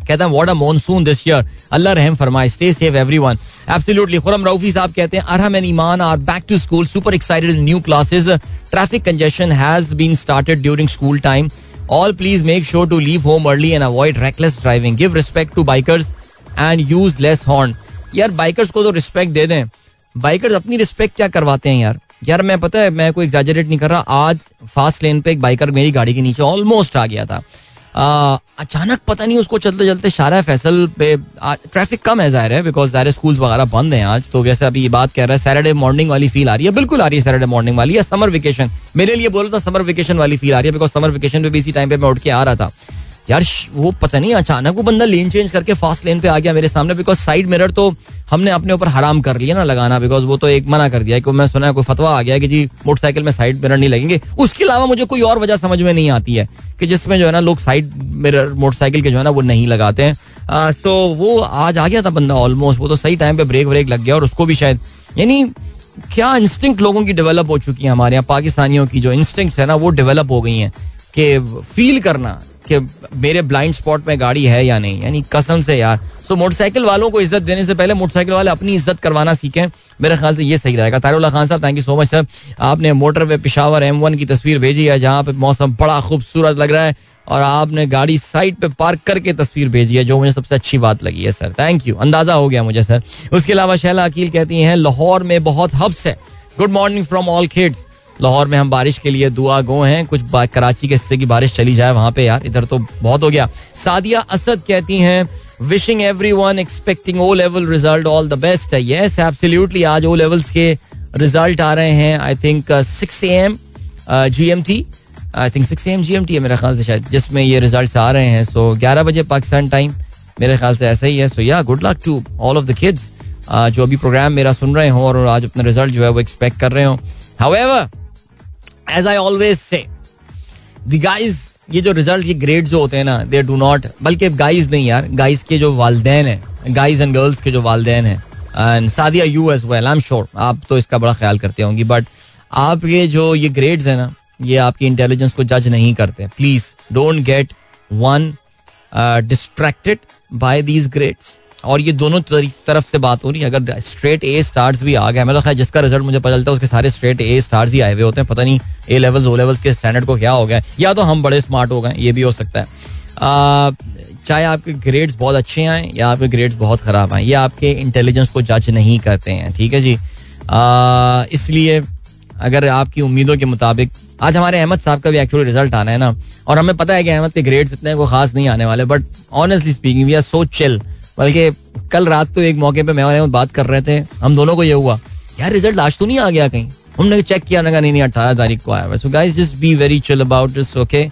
कहते हैं what a monsoon this year Allah रहम फरमाए stay safe everyone absolutely Khurram Raufi साहब कहते हैं, Arham and Iman are back to school super excited new classes traffic congestion has been started during school time all please make sure to leave home early and avoid reckless driving give respect to bikers and use less horn यार bikers को तो respect दे दें। Bikers अपनी respect क्या करवाते हैं यार? यार मैं पता है मैं कोई एग्जैजरेट नहीं कर रहा। आज फास्ट लेन पे एक बाइकर मेरी गाड़ी के नीचे ऑलमोस्ट आ गया था। आ, अचानक पता नहीं उसको चलते चलते शारा फैसल पे ट्रैफ़िक कम है ज़ाहिर है बिकॉज़ ज़ाहिर स्कूल वगैरह बंद हैं आज। तो वैसे अभी ये बात कह रहा है सैटरडे मॉर्निंग वाली फील आ रही है। बिल्कुल आ रही है सैटरडे मॉर्निंग वाली। या समर वेकेशन मेरे लिए बोल रहा था समर वेकेशन वाली फील आ रही है बिकॉज़ समर वेकेशन पे भी इसी टाइम पे मैं उठ के आ रहा था। यार, वो पता नहीं, अचानक वो बंदा लेन चेंज करके फास्ट लेन पे आ गया मेरे सामने बिकॉज़ साइड मिरर तो हमने अपने ऊपर हराम कर लिया ना लगाना बिकॉज़ वो तो एक मना कर दिया कि मैं सुना कोई फतवा आ गया कि जी मोटरसाइकिल में साइड मिरर नहीं लगेंगे। उसके अलावा मुझे कोई और वजह समझ में नहीं आती है कि जिसमें जो है ना लोग साइड मिरर मोटरसाइकिल के जो है ना वो नहीं लगाते हैं। तो वो आज आ गया था बंदा ऑलमोस्ट वो तो सही टाइम पे ब्रेक व्रेक लग गया और उसको भी शायद, यानी क्या इंस्टिंक्ट लोगों की डेवलप हो चुकी है हमारे यहाँ, पाकिस्तानियों की जो इंस्टिंक्ट है ना, वो डेवलप हो गई हैं कि फील करना कि मेरे ब्लाइंड स्पॉट में गाड़ी है या नहीं? यानी कसम से यार। सो मोटरसाइकिल वालों को इज़्ज़त देने से पहले मोटरसाइकिल वाले अपनी इज़्ज़त करवाना सीखें। मेरे ख्याल से ये सही रहेगा। तारुल्ला खान साहब thank you so much sir आपने motorway Peshawar M one की तस्वीर भेजी है, जहाँ पे मौसम बड़ा खूबसूरत लग रहा है, और आपने गाड़ी साइड पे पार्क करके तस्वीर भेजी है, जो मुझे सबसे अच्छी बात लगी है सर थैंक यू अंदाज़ा हो गया मुझे सर उसके अलावा शैला अकील कहती हैं, लाहौर में बहुत हब्स है। Good morning from all kids Lahore में हम बारिश के लिए दुआ गो हैं। कुछ कराची के हिस्से की बारिश चली जाए वहाँ पे यार। इधर तो बहुत हो गया। सादिया असद कहती हैं wishing every one expecting O level result all the best है येस एब्सोल्युटली आज ओ लेवल्स के रिज़ल्ट आ रहे हैं I think six A M G M T I think six M G M T है मेरे ख्याल से शायद, जिसमें ये रिज़ल्ट आ रहे हैं। सो ग्यारह बजे पाकिस्तान टाइम मेरे ख्याल से ऐसा ही है। So yeah good luck to all of the kids जो अभी प्रोग्राम मेरा सुन रहे हो और आज अपना रिज़ल्ट जो है वो एक्सपेक्ट कर रहे हो। However as I always say guys ये जो रिज़ल्ट ये ग्रेड जो होते हैं ना दे डू नॉट बल्कि गाइज़ नहीं यार गाइज़ के जो वालदेन है गाइज़ एंड गर्ल्स के जो वालदेन हैं and Sadia you as well I am sure आप तो इसका बड़ा ख्याल करते होंगी बट आपके जो, ये ग्रेड्स है ना, ये आपकी इंटेलिजेंस को जज नहीं करते please don't get one distracted by these grades और ये दोनों तरफ़ से बात हो रही है। अगर स्ट्रेट ए स्टार्स भी आ गया मतलब खैर जिसका रिज़ल्ट मुझे पता चलता है, उसके सारे स्ट्रेट ए स्टार्स ही आए हुए होते हैं। पता नहीं ए लेवल्स ओ लेवल्स के स्टैंडर्ड को क्या हो गया या तो हम बड़े स्मार्ट हो गए, ये भी हो सकता है। चाहे आपके ग्रेड्स बहुत अच्छे आए, या आपके ग्रेड्स बहुत खराब आए, ये आपके इंटेलिजेंस को जज नहीं करते हैं, ठीक है जी? इसलिए अगर आपकी उम्मीदों के मुताबिक, आज हमारे अहमद साहब का भी एक्चुअली रिज़ल्ट आना है ना, और हमें पता है कि अहमद के ग्रेड्स इतने को खास नहीं आने वाले but honestly speaking we are so chill बल्कि कल रात को एक मौके पे मैं और बात कर रहे थे, हम दोनों को ये हुआ, यार रिज़ल्ट आज तो नहीं आ गया कहीं? हमने चेक किया ना नहीं नहीं अठारह तारीख को आया so guys just be very chill about this okay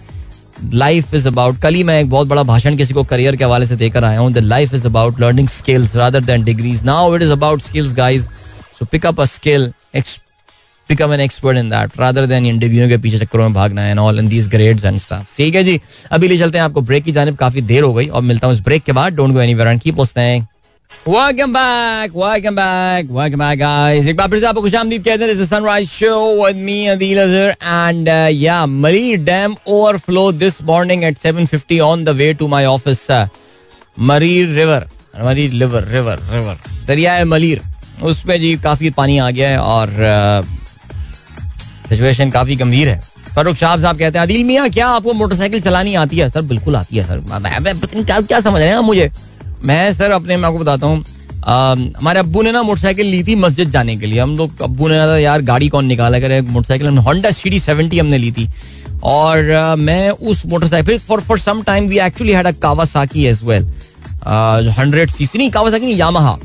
life is about कल ही मैं एक बहुत बड़ा भाषण किसी को करियर के हवाले से देकर आया हूँ the life is about learning skills rather than degrees now it is about skills guys so pick up a skill become an expert in that rather than इन डिग्रियों के पीछे चक्करों में भागना है all in these grades and stuff ठीक है जी अभी ले चलते हैं आपको ब्रेक की जानब काफ़ी देर हो गई और मिलता हूँ इस ब्रेक के बाद don't go anywhere and keep listening Welcome back, welcome back, welcome back, guys. एक बार फिर से आपको खुशामदीद कहते हैं. Show with me, Adil Azhar, and uh, yeah, Marie Dam overflow this morning at 7:50 on the way to my office. Uh, Marie River, Marie River, River, River. दरिया है मलीर उसमें जी काफ़ी पानी आ गया है और सिचुएशन काफ़ी गंभीर है। फरूख शाह साहब कहते हैं, अदिल मियाँ, क्या आपको मोटरसाइकिल चलानी आती है? सर, बिल्कुल आती है, सर। मैं क्या क्या समझ रहे हैं मुझे? मैं, सर, अपने, मैं आपको बताता हूँ। हमारे अब्बू ने ना मोटरसाइकिल ली थी मस्जिद जाने के लिए। हम लोग, अब्बू ने यार, गाड़ी कौन निकाला करे? मोटरसाइकिल हमने होंडा सी सेवेंटी हमने ली थी। और मैं उस motorcycle for for some time we actually had a Kawasaki as well hundred CC नहीं कावासाकी नहीं Yamaha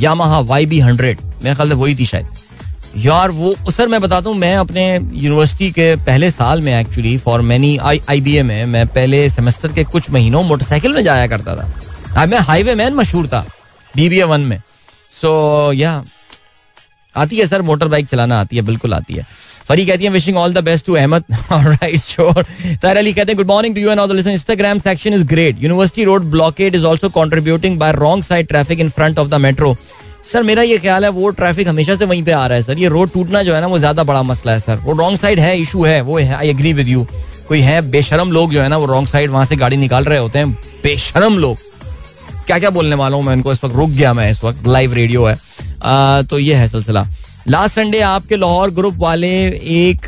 Yamaha Y B hundred मेरे ख्याल से वही थी शायद। यार वो सर मैं बताता हूँ मैं अपने यूनिवर्सिटी के पहले साल में actually for many I I B A में मैं पहले सेमेस्टर के कुछ महीनों मोटरसाइकिल में जाया करता था। मैं हाईवे मैन मशहूर था बी बी ए वन में। सो so, या yeah, आती है सर मोटर बाइक चलाना आती है बिल्कुल आती है। फरी कहती है wishing all the best to Ahmad right sure Ali कहते हैं good morning to you and all Instagram section is great university road blockade is also contributing by wrong side traffic in front of the metro sir मेरा ये ख्याल है वो traffic हमेशा से वहीं पे आ रहा है सर ये रोड टूटना जो है ना वो ज़्यादा बड़ा मसला है सर वो रॉन्ग साइड है इशू है वो है आई एग्री विद यू कोई है बेशरम लोग जो है ना वो रॉन्ग साइड वहाँ से गाड़ी निकाल रहे होते हैं बेशरम लोग। क्या क्या बोलने वाला हूँ मैं उनको? इस वक्त रुक गया मैं इस वक्त लाइव रेडियो है। आ, तो ये है सिलसिला। लास्ट संडे आपके लाहौर ग्रुप वाले एक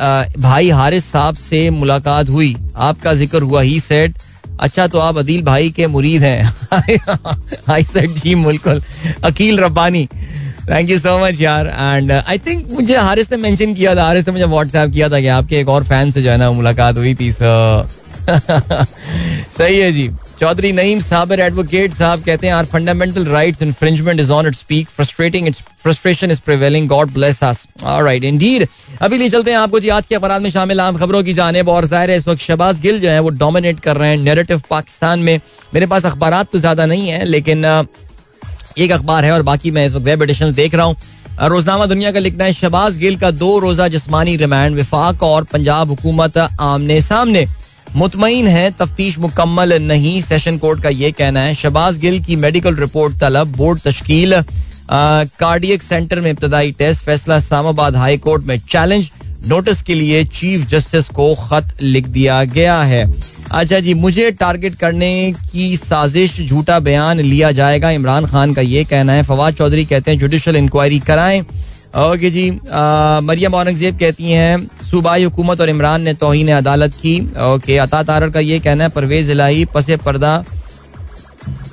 आ, भाई हारिस साहब से मुलाकात हुई। आपका ज़िक्र हुआ ही सेट अच्छा तो आप अदील भाई के मुरीद हैं। आई सेड जी बिल्कुल Aqeel Rabbani. Thank you so much यार। एंड आई थिंक मुझे हारिस ने मेंशन किया था, हारिस ने मुझे व्हाट्सएप किया था कि आपके एक और फ़ैन से जो है ना मुलाकात हुई थी सो सही है जी। चौधरी नईम साबर एडवोकेट साहब कहते हैं our fundamental rights infringement is on it speak frustrating it's frustration is prevailing God bless us alright indeed अभी लिए चलते हैं आपको जी, आज के अखबार में शामिल आम खबरों की जानेब और ज़ाहिर है इस वक्त शबाज गिल जो है, वो डोमिनेट कर रहे हैं नेरेटिव पाकिस्तान में। मेरे पास अखबार तो ज़्यादा नहीं है, लेकिन एक अखबार है और बाकी मैं इस वक्त वेब एडिशन देख रहा हूँ। रोजनामा दुनिया का लिखना है, शबाज गिल का दो रोजा जिसमानी रिमांड, विफाक और पंजाब हुकूमत आमने सामने मुतमिन है, तफ्तीश मुकम्मल नहीं सेशन कोर्ट का ये कहना है। शबाज गिल की मेडिकल रिपोर्ट तलब बोर्ड तश्कील कार्डियक सेंटर में इब्तदाई टेस्ट फैसला इस्लामाबाद हाई कोर्ट में चैलेंज नोटिस के लिए चीफ जस्टिस को खत लिख दिया गया है। अच्छा जी, मुझे टारगेट करने की साजिश, झूठा बयान लिया जाएगा, इमरान खान का ये कहना है। फवाद चौधरी कहते हैं जुडिशल इंक्वायरी कराएँ। ओके जी मरियम औरंगज़ेब कहती हैं, सूबाई हुकूमत और इमरान ने तोहन अदालत की। ओके, अता तारर का ये कहना है, परवेज इलाही, पसे पर्दा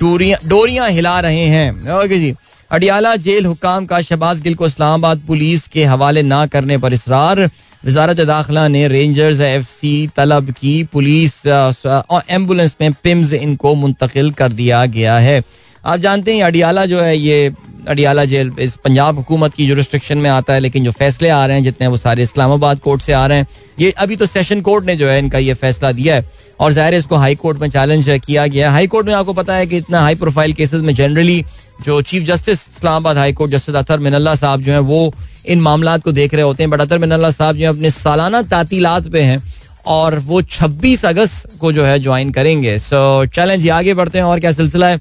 डोरियाँ हिला रहे हैं। ओके जी, अडियाला जेल हुकाम का शबाज गिल को इस्लामाबाद पुलिस के हवाले ना करने पर इसरार। वजारत दाखिला ने रेंजर्स एफ़ सी तलब की पुलिस एंबुलेंस में पिम्स इनको मुंतकिल कर दिया गया है। आप जानते हैं, अडियाला जो है, ये अडियाला जेल, इस पंजाब हुकूमत की जो रिस्ट्रिक्शन में आता है, लेकिन जो फैसले आ रहे हैं, जितने वो सारे इस्लामाबाद कोर्ट से आ रहे हैं, ये अभी तो सेशन कोर्ट ने जो है इनका ये फैसला दिया है। और ज़ाहिर है इसको हाई कोर्ट में चैलेंज किया गया है। हाई कोर्ट में आपको पता है कि इतना हाई प्रोफ़ाइल केसेस में जनरली जो chief justice Islamabad high court justice Athar Minallah साहब जो है, वो इन मामला को देख रहे होते हैं। बट अतर मिनल्ला साहब जो है, अपने सालाना तातीलात पे हैं और वो 26 अगस्त को जो है ज्वाइन करेंगे। सो चैलेंज ये आगे बढ़ते हैं और क्या सिलसिला है?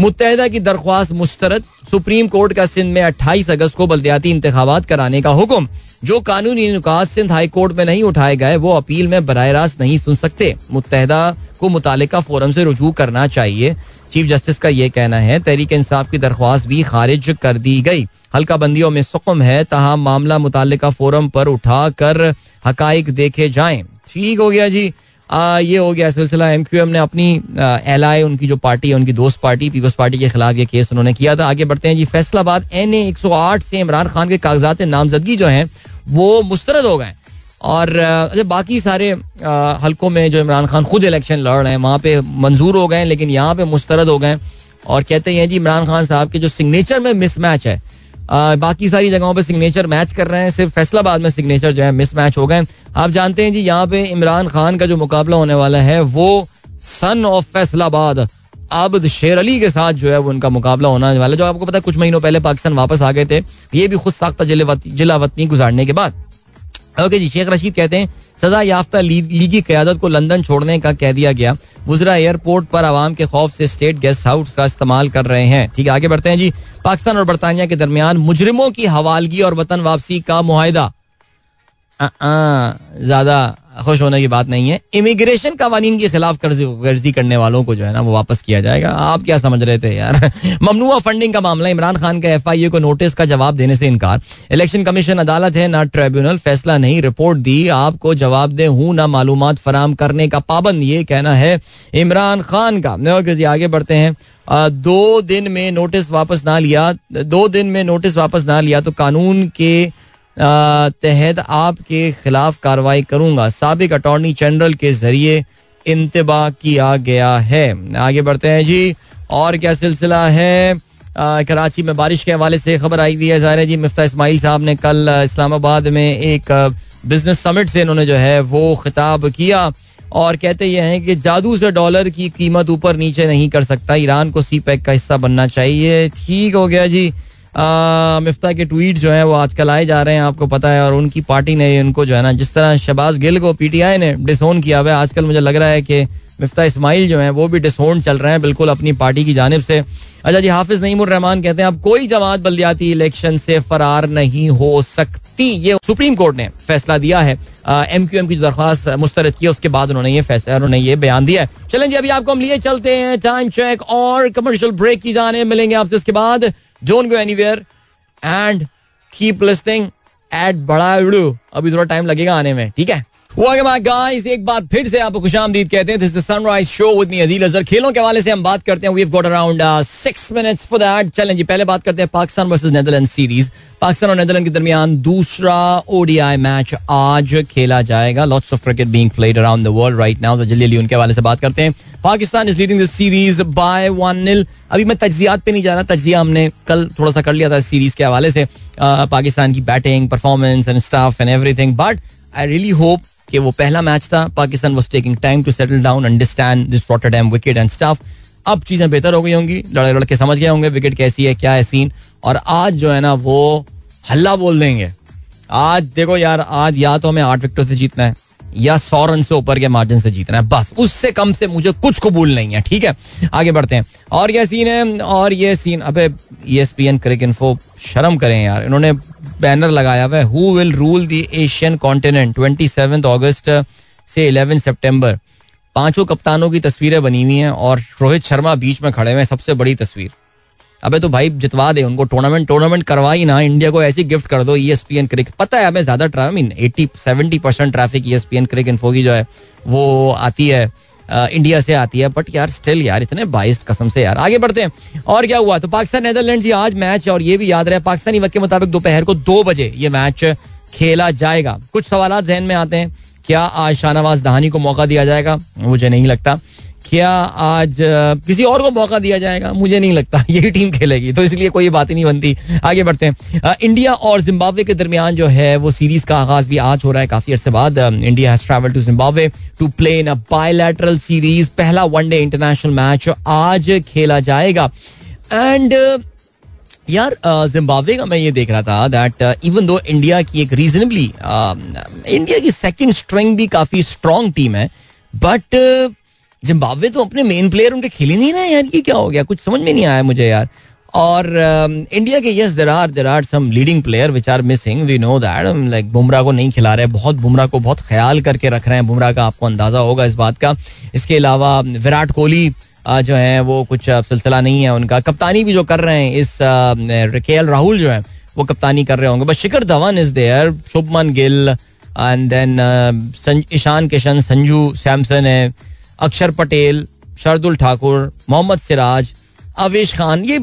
मुतहदा की दरख्वास्त मुस्तरद सुप्रीम कोर्ट का सिंध में 28 अगस्त को बल्दियाती इंतबात कराने का हुक्म। जो कानूनी नुकात सिंध हाई कोर्ट में नहीं उठाए गए, वो अपील में बर रास्त नहीं सुन सकते। मुतहदा को मुतल फोरम से रुजू करना चाहिए। चीफ जस्टिस का ये कहना है, तहरीक इंसाफ की दरख्वास्त भी खारिज कर दी गई। हल्का बंदियों में सुकम है तहम मामला मुतल फोरम पर उठा कर हकाइक देखे जाए। ठीक हो गया जी। आ, ये हो गया सिलसिला। एम क्यू एम ने अपनी एल आई उनकी जो पार्टी है उनकी दोस्त पार्टी पीपल्स पार्टी के खिलाफ ये केस उन्होंने किया था। आगे बढ़ते हैं जी फैसलाबाद एन ए एक सौ आठ से इमरान खान के कागजात नामजदगी जो हैं वो मुस्तरद हो गए। और अच्छा बाकी सारे हलकों में जो इमरान खान खुद इलेक्शन लड़ रहे हैं वहाँ पे मंजूर हो गए लेकिन यहाँ पे मुस्तरद हो गए और कहते हैं जी इमरान खान साहब के जो सिग्नेचर में मिसमैच है बाकी सारी जगहों पे सिग्नेचर मैच कर रहे हैं। सिर्फ़ फैसलाबाद में सिग्नेचर जो है मिस मैच हो गए। आप जानते हैं जी, यहाँ पे इमरान खान का जो मुकाबला होने वाला है, वो सन ऑफ़ फैसलाबाद, आबद शेर अली के साथ जो है, वो उनका मुकाबला होने वाला है। जो आपको पता है, कुछ महीनों पहले पाकिस्तान वापस आ गए थे। ये भी खुद साख्ता जिला वतनी गुजारने के बाद। ओके जी, शेख रशीद कहते हैं, सजा याफ्ता लीगी क्यादत को लंदन छोड़ने का कह दिया गया। गुजरा एयरपोर्ट पर आवाम के खौफ से स्टेट गेस्ट हाउस का इस्तेमाल कर रहे हैं। ठीक है, आगे बढ़ते हैं जी। पाकिस्तान और बरतानिया के दरमियान मुजरिमों की हवालगी और वतन वापसी का मुहिदा ज़्यादा खुश होने की बात नहीं है। इमिग्रेशन कवानीन के खिलाफ गर्जी करने वालों को जो है ना, वो वापस किया जाएगा। आप क्या समझ रहे थे यार? ममनुआ फंडिंग का मामला, इमरान खान का एफ़ आई ए को नोटिस का जवाब देने से इनकार। इलेक्शन कमीशन अदालत है, ना ट्रिब्यूनल फैसला नहीं। रिपोर्ट दी, आपको जवाब दे, हूँ ना मालूम फराम करने का पाबंद। ये कहना है इमरान खान का। आगे बढ़ते हैं। दो दिन में नोटिस वापस ना लिया, दो दिन में नोटिस वापस ना लिया तो कानून के तहत आपके खिलाफ कार्रवाई करूँगा। सबक अटॉर्नी जनरल के ज़रिए इंतबा किया गया है। आगे बढ़ते हैं जी। और क्या सिलसिला है? कराची में बारिश के हवाले से खबर आई हुई है। ज़ाहिर जी, मुफ्ता इसमाइल साहब ने कल इस्लामाबाद में एक बिज़नेस समिट से इन्होंने जो है वो खिताब किया। और कहते ये हैं कि जादू से डॉलर की कीमत ऊपर नीचे नहीं कर सकता। ईरान को सी पैक का हिस्सा बनना चाहिए। ठीक हो गया जी। मिफ्ता के ट्वीट जो है वो आजकल आए जा रहे हैं, आपको पता है, और उनकी पार्टी ने उनको जो है ना, जिस तरह शबाज गिल को पीटीआई ने डिसोन किया हुआ है, आजकल मुझे लग रहा है कि मिफ्ता इस्माइल जो है वो भी डिसोन चल रहे हैं बिल्कुल अपनी पार्टी की जानब से। अच्छा जी, हाफिज नईमुर रहमान कहते हैं, अब कोई जमात बल्दियाती इलेक्शन से फरार नहीं हो सकती। ये सुप्रीम कोर्ट ने फैसला दिया है एम क्यू एम की दरख्वास्त मुस्तरद की, उसके बाद उन्होंने ये फैसला उन्होंने ये बयान दिया है। चलें जी, अभी आपको हम लिए चलते हैं टाइम चेक और कमर्शियल ब्रेक की जाने, मिलेंगे आपसे इसके बाद। Don't go anywhere and keep listening at बड़ा अभी थोड़ा टाइम लगेगा आने में, ठीक है? गाइस एक बार फिर से आपको खुशामदीद कहते हैं। This sunrise show with me Adeel Azhar खेलों के हवाले से हम बात करते हैं। We have got around 6 minutes for that challenge पहले बात करते हैं Pakistan versus Netherland series Pakistan और नेदरलैंड के दरमियान दूसरा ओडीआई मैच आज खेला जाएगा। Lots of cricket being played around the world right now जल्दी उनके हवाले से बात करते हैं। Pakistan is leading this series by one nil अभी मैं तजियात पे नहीं जा रहा, तजिया हमने कल थोड़ा सा कर लिया था सीरीज़ के हवाले से। पाकिस्तान की batting performance and stuff and everything but I really hope कि वो पहला मैच था। Pakistan was taking time to settle down understand this Rotterdam wicket and stuff अब चीज़ें बेहतर हो गई होंगी। लड़के लड़के समझ गए होंगे। विकेट कैसी है, क्या है सीन और आज जो है ना वो हल्ला बोल देंगे। आज देखो यार, आज या तो हमें आठ विकेटों से जीतना है, या सौ रन से ऊपर के मार्जिन से जीतना है, बस। उससे कम से मुझे कुछ कबूल नहीं है, ठीक है? आगे बढ़ते हैं। और ये सीन है, और ये सीन अबे ईएसपीएन क्रिक इन्फो शर्म करें यार। इन्होंने बैनर लगाया हुआ है who will rule the Asian continent twenty seven August से इलेवन सितंबर पाँचों कप्तानों की तस्वीरें बनी हुई हैं, और रोहित शर्मा बीच में खड़े हुए हैं, सबसे बड़ी तस्वीर। अबे तो भाई जितवा दे उनको टूर्नामेंट टूर्नामेंट करवाई ना इंडिया को ऐसी गिफ्ट कर दो ईएसपीएन क्रिक पता है हमें ज़्यादा traffic mean eighty seventy percent traffic ESPN Cricinfo की जो है, वो आती है इंडिया से आती है बट यार स्टिल यार, इतने बाईस कसम से यार। आगे बढ़ते हैं। और क्या हुआ? तो पाकिस्तान नेदरलैंड ये आज मैच और ये भी याद रहे, पाकिस्तानी वक्त के मुताबिक दोपहर को दो बजे ये मैच खेला जाएगा। कुछ सवाल जहन में आते हैं, क्या आज शाहनवाज दहानी को मौका दिया जाएगा? मुझे नहीं लगता। क्या आज किसी और को मौका दिया जाएगा? मुझे नहीं लगता। यही टीम खेलेगी तो इसलिए कोई बात ही नहीं बनती। आगे बढ़ते हैं। इंडिया और जिम्बाब्वे के दरमियान जो है, वो सीरीज़ का आगाज़ भी आज हो रहा है काफ़ी अर्से बाद। India has travel to Zimbabwe to play in a bilateral series पहला वनडे इंटरनेशनल मैच आज खेला जाएगा। एंड यार जिम्बाब्वे का मैं ये देख रहा था दैट इवन दो इंडिया की एक रीजनेबली इंडिया की सेकंड स्ट्रिंग भी काफ़ी स्ट्रॉन्ग टीम है बट जिम्बाब्वे तो अपने मेन प्लेयर उनके खेले नहीं रहे यार, ये क्या हो गया? कुछ समझ में नहीं आया मुझे यार। और इंडिया के yes there are there are some leading player which are missing we know that like Bumrah को नहीं खिला रहे बहुत बुमराह को बहुत ख्याल करके रख रहे हैं। बुमराह का आपको अंदाज़ा होगा इस बात का। इसके अलावा विराट कोहली जो है, वो कुछ सिलसिला नहीं है उनका। कप्तानी भी जो कर रहे हैं इस के एल राहुल जो है, वो कप्तानी कर रहे होंगे। बस Shikhar Dhawan is there Shubman Gill and then Ishan Kishan, Sanju Samson है। अक्षर पटेल, शरदुल ठाकुर, मोहम्मद सिराज, आवेश खान, ये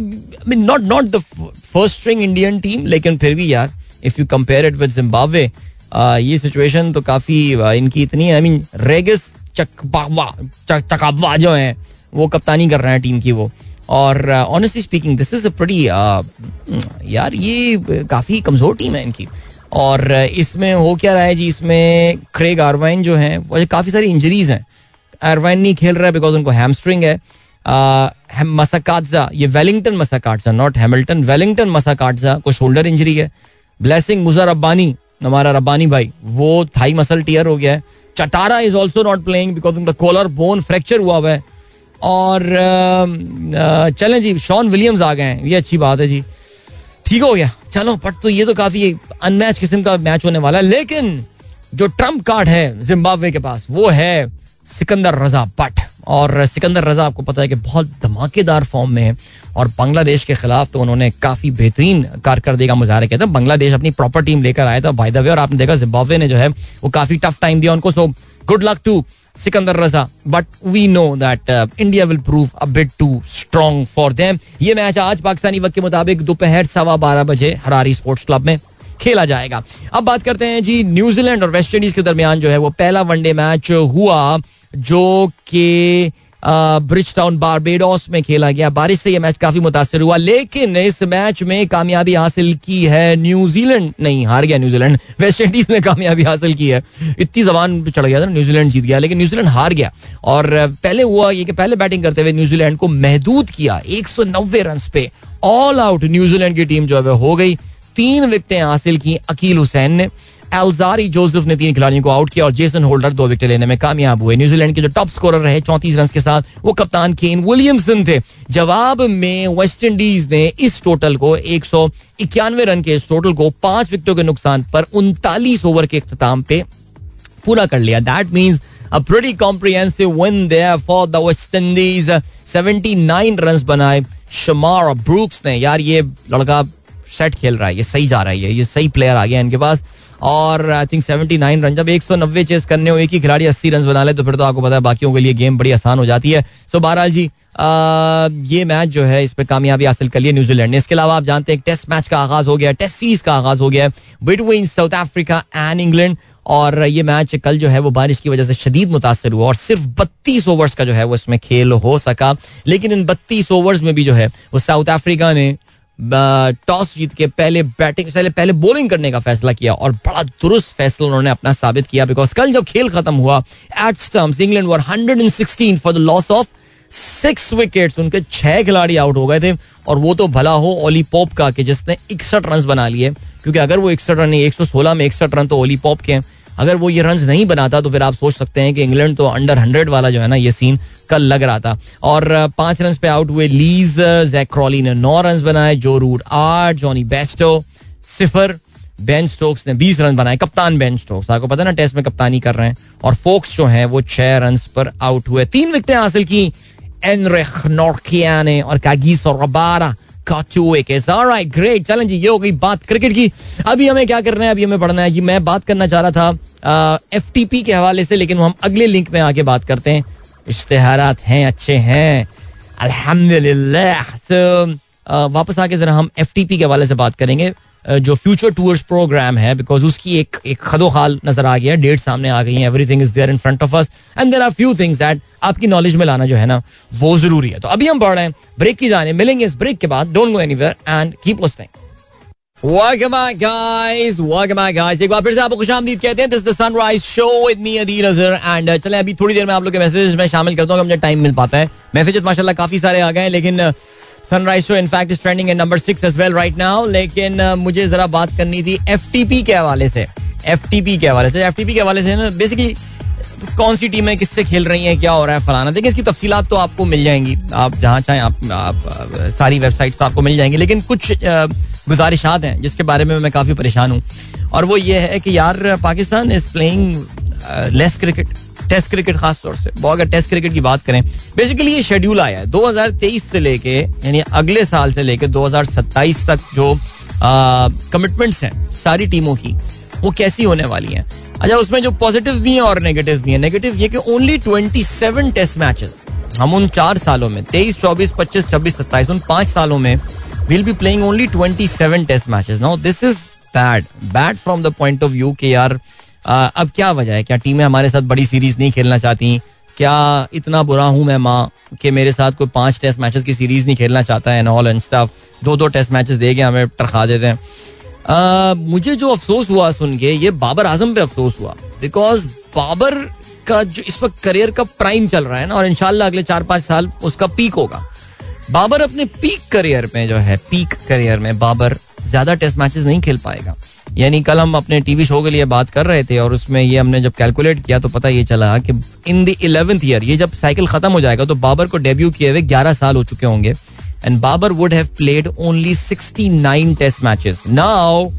not not the first string Indian team लेकिन फिर भी यार if you compare it with Zimbabwe ये सिचुएशन तो काफ़ी इनकी इतनी आई मीन रेगिस चकाबवा जो है, वो कप्तानी कर रहे हैं टीम की वो। और honestly speaking this is a pretty यार, ये काफ़ी कमज़ोर टीम है इनकी। और इसमें हो क्या रहा है जी? इसमें क्रेग आरवाइन जो है, वो काफ़ी सारी इंजरीज हैं। आरवाइन नहीं खेल रहा है बिकॉज़ उनको हैमस्ट्रिंग है। मसाकाटजा, ये Wellington Masakadza not Hamilton Wellington Masakadza, को शोल्डर इंजरी है। ब्लेसिंग मुजर रब्बानी हमारा रब्बानी भाई, वो थाई मसल टीयर हो गया है। Chatara is also not playing because उनका कोलर बोन फ्रैक्चर हुआ हुआ है। और चलें जी शॉन विलियम्स आ गए हैं। ये अच्छी बात है जी। ठीक हो गया। चलो बट तो ये तो काफ़ी अनमैच किस्म का मैच होने वाला है। लेकिन जो ट्रंप कार्ड है जिम्बाब्वे के पास, वो है सिकंदर रजा बट और सिकंदर रजा, आपको पता है कि बहुत धमाकेदार फॉर्म में है और बांग्लादेश के खिलाफ तो उन्होंने काफ़ी बेहतरीन कारकर्दगी का मुजाहरा किया था। बांग्लादेश अपनी प्रॉपर टीम लेकर आया था बाय द वे और आपने देखा जिम्बाब्वे ने जो है, वो काफ़ी टफ टाइम दिया उनको। So good luck to Sikandar Raza. But we know that India will prove a bit too strong for them ये मैच आज पाकिस्तानी वक्त के मुताबिक दोपहर सवा बारह बजे हरारी स्पोर्ट्स क्लब में खेला जाएगा। अब बात करते हैं जी न्यूजीलैंड और वेस्ट इंडीज के दरमियान जो है, वो पहला वनडे मैच हुआ। जो कि ब्रिज टाउन बारबेडोस में खेला गया। बारिश से यह मैच काफ़ी मुतासर हुआ, लेकिन इस मैच में कामयाबी हासिल की है न्यूजीलैंड नहीं, हार गया न्यूजीलैंड वेस्ट इंडीज ने कामयाबी हासिल की है। इतनी जबान चढ़ गया था न्यूजीलैंड जीत गया, लेकिन न्यूजीलैंड हार गया। और पहले हुआ ये कि पहले बैटिंग करते हुए न्यूजीलैंड को महदूद किया, एक सौ नब्बे रन पे। ऑल आउट न्यूजीलैंड की टीम जो है हो गई। तीन विकटें हासिल की अकील हुसैन ने। एल्जारी जोसेफ ने तीन खिलाड़ियों को आउट किया और जेसन होल्डर दो विकेट लेने में कामयाब हुए। न्यूजीलैंड के जो टॉप स्कोरर रहे, चौंतीस रन के साथ, वो कप्तान केन विलियमसन थे। जवाब में वेस्ट इंडीज ने इस टोटल को एक सौ इक्यानवे रन के इस टोटल को पाँच विकेटों के नुकसान पर उनतालीस ओवर के अख्ताम पे पूरा कर लिया। That means a pretty comprehensive win there for the West Indies. 79 run बनाए शमार ब्रूक्स ने। यार, ये लड़का सेट खेल रहा है, ये सही जा रहा है, ये सही प्लेयर आ गया इनके पास। और I think seventy nine run, जब एक सौ नब्बे चेस करने हो एक ही खिलाड़ी अस्सी रन बना ले तो फिर तो आपको पता है बाकियों के लिए गेम बड़ी आसान हो जाती है। सो बहरहाल जी ये मैच जो है, इस पर कामयाबी हासिल कर लिया न्यूजीलैंड ने। इसके अलावा आप जानते हैं टेस्ट मैच का आगाज़ हो गया टेस्ट सीरीज़ का आगाज़ हो गया between South Africa and England और ये मैच कल जो है, वो बारिश की वजह से शदीद मुतासर हुआ, और सिर्फ़ बत्तीस ओवर्स का जो है, वो इसमें खेल हो सका। लेकिन इन बत्तीस ओवर्स में भी जो है, वो साउथ अफ्रीका ने टॉस जीत के पहले बैटिंग पहले पहले बॉलिंग करने का फैसला किया और बड़ा दुरुस्त फैसला उन्होंने अपना साबित किया बिकॉज़ कल जब खेल खत्म हुआ at stumps England were 116 for the loss of six wickets उनके छह खिलाड़ी आउट हो गए थे और वो तो भला हो ओली पॉप का कि जिसने इकसठ रन बना लिए। क्योंकि अगर वो इकसठ रन एक सौ सोलह में इकसठ रन तो ओली पॉप के हैं। अगर वो ये रन नहीं बनाता तो फिर आप सोच सकते हैं कि इंग्लैंड तो अंडर हंड्रेड वाला जो है ना, ये सीन कल लग रहा था। और पाँच रन पे आउट हुए लीज जैक क्रॉली ने नौ रन बनाए जो रूट आठ जॉनी बेस्टो सिफर बेन स्टोक्स ने बीस रन बनाए। कप्तान बेन स्टोक्स आपको पता ना टेस्ट में कप्तानी कर रहे हैं। और फोक्स जो है, वो छह रन पर आउट हुए। तीन विकेटें हासिल की नॉर्किया ने और कागीस और रबारा ग्रेट चलें जी ये हो गई बात क्रिकेट की। अभी हमें क्या करना है? अभी हमें पढ़ना है। जी, मैं बात करना चाह रहा था एफ़ के हवाले से, लेकिन वो हम अगले लिंक में आके बात करते हैं। इश्तेहार हैं, अच्छे हैं। अल्हम्दुलिल्लाह। वापस आके जरा हम एफ़ के हवाले से बात करेंगे। जो फ्यूचर टूर्स प्रोग्राम है बिकॉज़ उसकी एक एक खदो खाल नज़र आ गया डेट सामने आ गई है everything is there in front of us and there are few things that आपकी नॉलेज में लाना जो है ना वो ज़रूरी है तो अभी हम पढ़ रहे हैं ब्रेक की जाने मिलेंगे इस ब्रेक के बाद don't go anywhere and keep listening Welcome back, guys. Welcome back, guys. एक बार फिर से आपको खुश आमदीद कहते हैं this the sunrise show with me Adeel Azhar and चले अभी थोड़ी देर में आप लोग के मैसेजेस में शामिल करता हूँ मुझे टाइम मिल पाता है मैसेजेस माशाल्लाह काफ़ी सारे आ गए हैं लेकिन sunrise show in fact is trending in number six as well right now लेकिन मुझे जरा बात करनी थी FTP के हवाले से। FTP के हवाले से। FTP के हवाले से ना बेसिकली कौन सी टीमें किससे खेल रही हैं क्या हो रहा है फलाना? देखिए इसकी तफसीलात तो आपको मिल जाएँगी। आप जहाँ चाहें आप, आप सारी वेबसाइट तो आपको मिल जाएँगी। लेकिन कुछ गुजारिशात हैं जिसके बारे में मैं काफ़ी परेशान हूँ। और वो ये है कि यार Pakistan is playing less cricket test cricket खास तौर से। अगर टेस्ट क्रिकेट की बात करें बेसिकली ये शेड्यूल आया है। 2023 से लेके यानी अगले साल से लेके 2027 तक जो कमिटमेंट्स हैं सारी टीमों की वो कैसी होने वाली हैं? अच्छा उसमें जो पॉजिटिव भी हैं और नेगेटिव भी हैं। नेगेटिव ये कि ओनली 27 टेस्ट मैचेस हम उन चार सालों में 23, 24, 25, 26, 27 उन पाँच सालों में will be playing only 27 test matches now this is bad bad from the point of view के यार अब क्या वजह है? क्या टीमें हमारे साथ बड़ी सीरीज़ नहीं खेलना चाहती? क्या इतना बुरा हूँ मैं माँ कि मेरे साथ कोई पाँच टेस्ट मैचेस की सीरीज़ नहीं खेलना चाहता है ऑल एंड स्टाफ दो दो टेस्ट मैचेस दे के हमें टरखा देते हैं। uh, मुझे जो अफसोस हुआ सुन के ये बाबर आज़म पे अफसोस हुआ। बिकॉज़ बाबर का जो इस वक्त करियर का प्राइम चल रहा है ना और इनशाला अगले चार पाँच साल उसका पीक होगा। बाबर अपने पीक करियर में जो है पीक करियर में बाबर ज़्यादा टेस्ट मैचेस नहीं खेल पाएगा। यानी कल हम अपने टीवी शो के लिए बात कर रहे थे और उसमें ये हमने जब कैलकुलेट किया तो पता ये चला कि इन द इलेवेंथ ईयर, ये जब साइकिल खत्म हो जाएगा तो बाबर को डेब्यू किए हुए ग्यारह साल हो चुके होंगे। And Babar would have played only sixty nine test matches now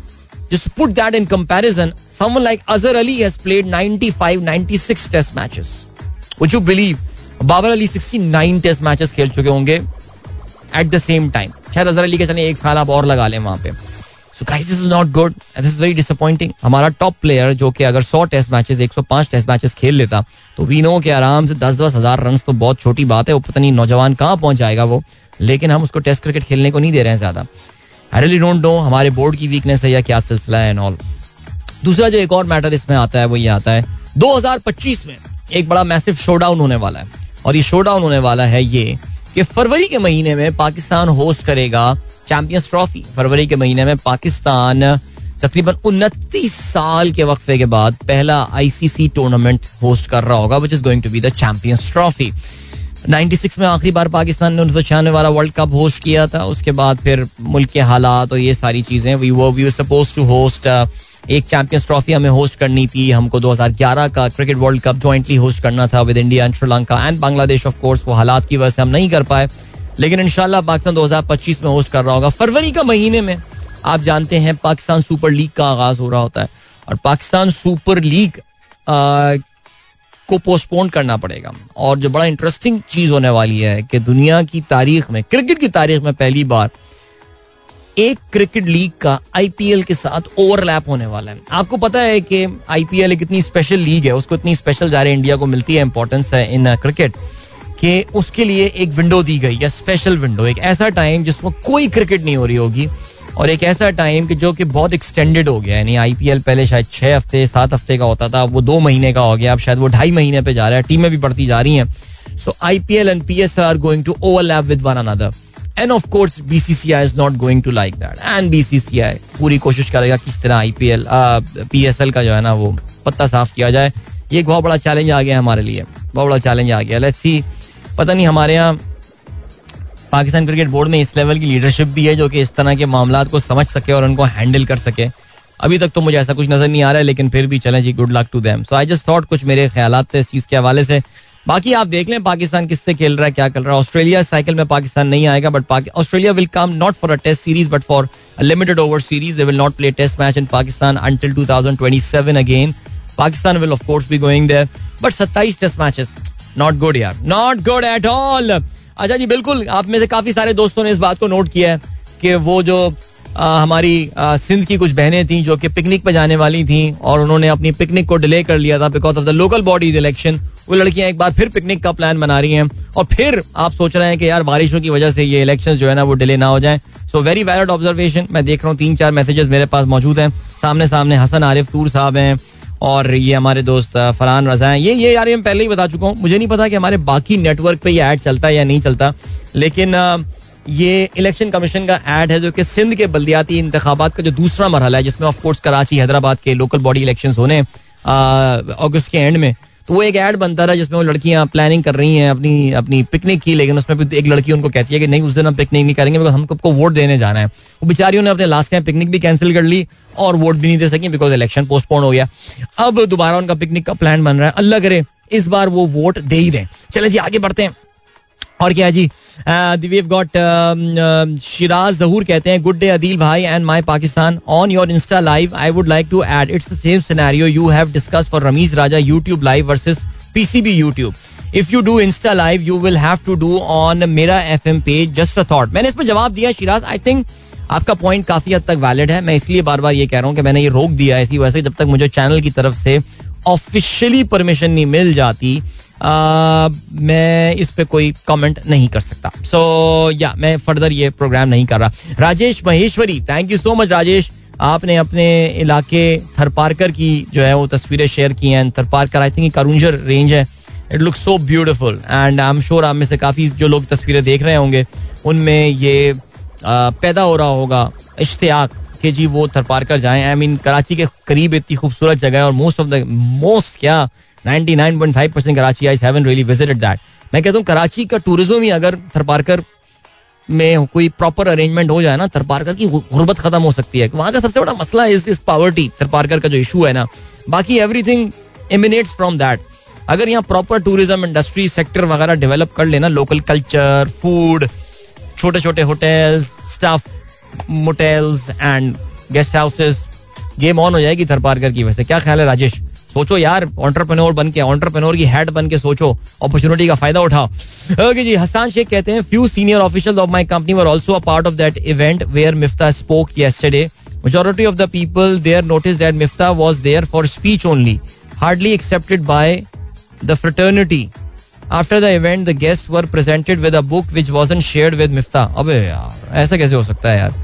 just put that in comparison, someone like Azhar Ali has played 95 96 test matches. Would you believe? Babar Ali 69 test matches खेल चुके होंगे at the same time शायद अजहर अली के चले एक साल आप और लगा लें वहाँ पे। So guys this is not good this is very disappointing हमारा टॉप प्लेयर जो कि अगर 100 टेस्ट मैचेस 105 टेस्ट मैचेस खेल लेता तो वी नो के आराम से 10 दस हज़ार रन तो बहुत छोटी बात है, वो पता नहीं नौजवान कहाँ पहुँच जाएगा वो, लेकिन हम उसको टेस्ट क्रिकेट खेलने को नहीं दे रहे हैं ज़्यादा। आई रियली डोंट नो हमारे बोर्ड की वीकनेस है या क्या सिलसिला है एंड ऑल दूसरा जो एक और मैटर इसमें आता है, वो ये आता है 2025 में एक बड़ा मैसिव शोडाउन होने वाला है। और ये शोडाउन होने वाला है ये कि फरवरी के महीने में पाकिस्तान होस्ट करेगा चैंपियंस ट्रॉफी फरवरी के महीने में पाकिस्तान तकरीबन उनतीस साल के वक्फे के बाद पहला आईसीसी टूर्नामेंट होस्ट कर रहा होगा which is going to be the Champions Trophy 96 में आखिरी बार पाकिस्तान ने उन्नीस सौ वाला वर्ल्ड कप होस्ट किया था। उसके बाद फिर मुल्क के हालात और ये सारी चीज़ें वी वो वी सपोज़ टू होस्ट एक चैंपियंस ट्रॉफी हमें होस्ट करनी थी। हमको 2011 का cricket World Cup jointly host करना था with India and Sri Lanka and Bangladesh of course वो हालात की वजह से हम नहीं कर पाए। लेकिन इनशाला पाकिस्तान 2025 में होस्ट कर रहा होगा। फरवरी का महीने में आप जानते हैं पाकिस्तान सुपर लीग का आगाज़ हो रहा होता है और पाकिस्तान सुपर लीग को पोस्टपोन करना पड़ेगा। और जो बड़ा इंटरेस्टिंग चीज़ होने वाली है कि दुनिया की तारीख में क्रिकेट की तारीख में पहली बार एक क्रिकेट लीग का आईपीएल के साथ ओवरलैप होने वाला है। आपको पता है कि आईपीएल एक इतनी स्पेशल लीग है, उसको इतनी स्पेशल जा रही इंडिया को मिलती है इंपॉर्टेंस है इन क्रिकेट कि उसके लिए एक विंडो दी गई है स्पेशल विंडो एक ऐसा टाइम जिसमें कोई क्रिकेट नहीं हो रही होगी, और एक ऐसा टाइम कि जो कि बहुत एक्सटेंडेड हो गया, यानी आईपीएल पहले शायद छह हफ़्ते, सात हफ़्ते का होता था वो दो महीने का हो गया, अब शायद वो ढाई महीने पे जा रहा है टीमें भी बढ़ती जा रही हैं। So I P L and P S are going to overlap with one another and of course BCCI is not going to like that and BCCI पूरी कोशिश करेगा किस तरह आईपीएल पीएसएल का जो है ना वो पत्ता साफ़ किया जाए। ये एक बहुत बड़ा चैलेंज आ गया हमारे लिए। बहुत बड़ा चैलेंज आ गया। लेट्स सी पता नहीं, हमारे यहाँ पाकिस्तान क्रिकेट बोर्ड में इस लेवल की लीडरशिप भी है जो कि इस तरह के मामला को समझ सके और उनको हैंडल कर सके। अभी तक तो मुझे ऐसा कुछ नज़र नहीं आ रहा है, लेकिन फिर भी चलें जी good luck to them so I just thought कुछ मेरे ख्याल थे इस चीज़ के हवाले से। बाकी आप देख लें, पाकिस्तान किससे खेल रहा है, क्या कर रहा है। ऑस्ट्रेलिया साइकिल में पाकिस्तान नहीं आएगा but Australia will come not for a test series but for limited over series they will not play test match in Pakistan until 2027 again Pakistan will of course be going there but 27 test matches not good यार not good at all अच्छा जी बिल्कुल आप में से काफ़ी सारे दोस्तों ने इस बात को नोट किया है कि वो जो आ, हमारी सिंध की कुछ बहनें थी जो कि पिकनिक पे जाने वाली थी और उन्होंने अपनी पिकनिक को डिले कर लिया था because of the local bodies election वो लड़कियाँ एक बार फिर पिकनिक का प्लान बना रही हैं और फिर आप सोच रहे हैं कि यार बारिशों की वजह से ये इलेक्शन जो है ना वो डिले ना हो जाए। सो वेरी वैलिड ऑब्जर्वेशन मैं देख रहा हूँ तीन चार मैसेजेस मेरे पास मौजूद हैं। सामने सामने हसन आरिफ तूर साहब हैं और ये हमारे दोस्त फरहान रजा हैं। ये ये यार मैं पहले ही बता चुका हूँ। मुझे नहीं पता कि हमारे बाकी नेटवर्क पे ये ऐड चलता है या नहीं चलता। लेकिन ये इलेक्शन कमीशन का ऐड है जो कि सिंध के बल्दियाती इंतबात का जो दूसरा मरहला है, जिसमें ऑफकोर्स कराची, हैदराबाद के लोकल बॉडी इलेक्शन होने अगस्त के एंड में। तो वो एक ऐड बनता रहा जिसमें वो लड़कियाँ प्लानिंग कर रही हैं अपनी अपनी पिकनिक की, लेकिन उसमें भी एक लड़की उनको कहती है कि नहीं, उस दिन हम पिकनिक नहीं करेंगे बिकॉज़ हमको वोट देने जाना है। वो बेचारियों ने अपने लास्ट टाइम पिकनिक भी कैंसिल कर ली और वोट भी नहीं दे सकी बिकॉज़ इलेक्शन पोस्टपोन हो गया। अब दोबारा उनका पिकनिक का प्लान बन रहा है। अल्लाह करे, इस बार वो वोट दे ही दें। चले जी, आगे बढ़ते हैं। और क्या जी? वी गॉट शिराज जहूर कहते हैं गुड डे अदील भाई and my Pakistan on your insta live I would like to add it's the same scenario you have discuss for Rameez Raja YouTube live versus PCB YouTube if you do insta live you will have to do on मेरा F M page just a thought मैंने इसमें जवाब दिया Shiraz I think आपका point काफ़ी हद तक valid है। मैं इसलिए बार बार ये कह रहा हूँ कि मैंने ये रोक दिया इसी वजह से जब तक मुझे चैनल की तरफ़ से ऑफिशियली परमिशन नहीं मिल जाती मैं इस पे कोई कमेंट नहीं कर सकता। सो या मैं फर्दर ये प्रोग्राम नहीं कर रहा। Rajesh Maheshwari thank you so much Rajesh. आपने अपने इलाके थरपारकर की जो है, वो तस्वीरें शेयर की हैं। Tharparkar I think Karoonjhar range है। It look so beautiful and I am sure आप में से काफ़ी जो लोग तस्वीरें देख रहे होंगे, उनमें ये पैदा हो रहा होगा इश्तियाक कि जी वो थरपारकर जाएँ। आई मीन कराची के करीब इतनी खूबसूरत जगह है और मोस्ट ऑफ़ द मोस्ट क्या 99.5 परसेंट कराची मैं कहता कराची का टूरिज़्म ही अगर थरपारकर में कोई प्रॉपर अरेंजमेंट हो जाए ना, थरपारकर की गुर्बत खत्म हो सकती है। वहाँ का सबसे बड़ा मसला इज़ इस पावर्टी थरपारकर का जो इशू है ना। बाकी एवरीथिंग इमिनेट्स फ्रॉम दैट अगर यहाँ प्रॉपर टूरिज़्म इंडस्ट्री सेक्टर वगैरह डेवलप कर लेना लोकल कल्चर फ़ूड छोटे छोटे hotels staff motels and guest houses game on हो जाएगी थरपारकर की। वजह से क्या ख्याल है राजेश? सोचो यार ऑन्टरप्रनोर बन के ऑन्टरप्रनोर की हेड बन के सोचो अपॉर्चुनिटी का फ़ायदा उठाओ ओके जी हसान शेख कहते हैं few senior official of my company were also a part of that event where Miftah spoke yesterday majority of the people there noticed that Mifta was there for speech only, hardly accepted by the fraternity. After the event, the guests were presented with a book which wasn't shared with Mifta. अबे यार ऐसा कैसे हो सकता है यार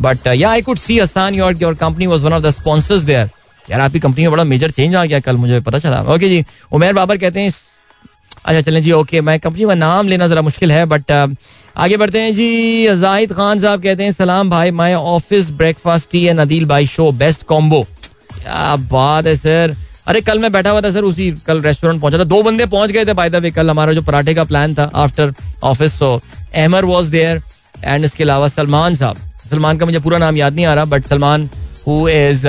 uh, yeah, I could see Hassan, your your company was one of the sponsors there. यार, आपकी कंपनी में बड़ा मेजर चेंज आ गया कल, मुझे पता चला। ओके जी, उमेर बाबर कहते हैं अच्छा चलें जी ओके मैं कंपनी का नाम लेना जरा मुश्किल है बट आगे बढ़ते हैं जी, जाहिद खान साहब कहते हैं, सलाम भाई my office breakfast tea and Adeel भाई शो बेस्ट कॉम्बो क्या बात है सर अरे, कल मैं बैठा हुआ था सर उसी, कल रेस्टोरेंट पहुँचा था। दो बंदे पहुँच गए थे बाय द वे कल हमारा जो पराठे का प्लान था after office so Amer was there and इसके अलावा सलमान साहब। सलमान का मुझे पूरा नाम याद नहीं आ रहा but Salman who is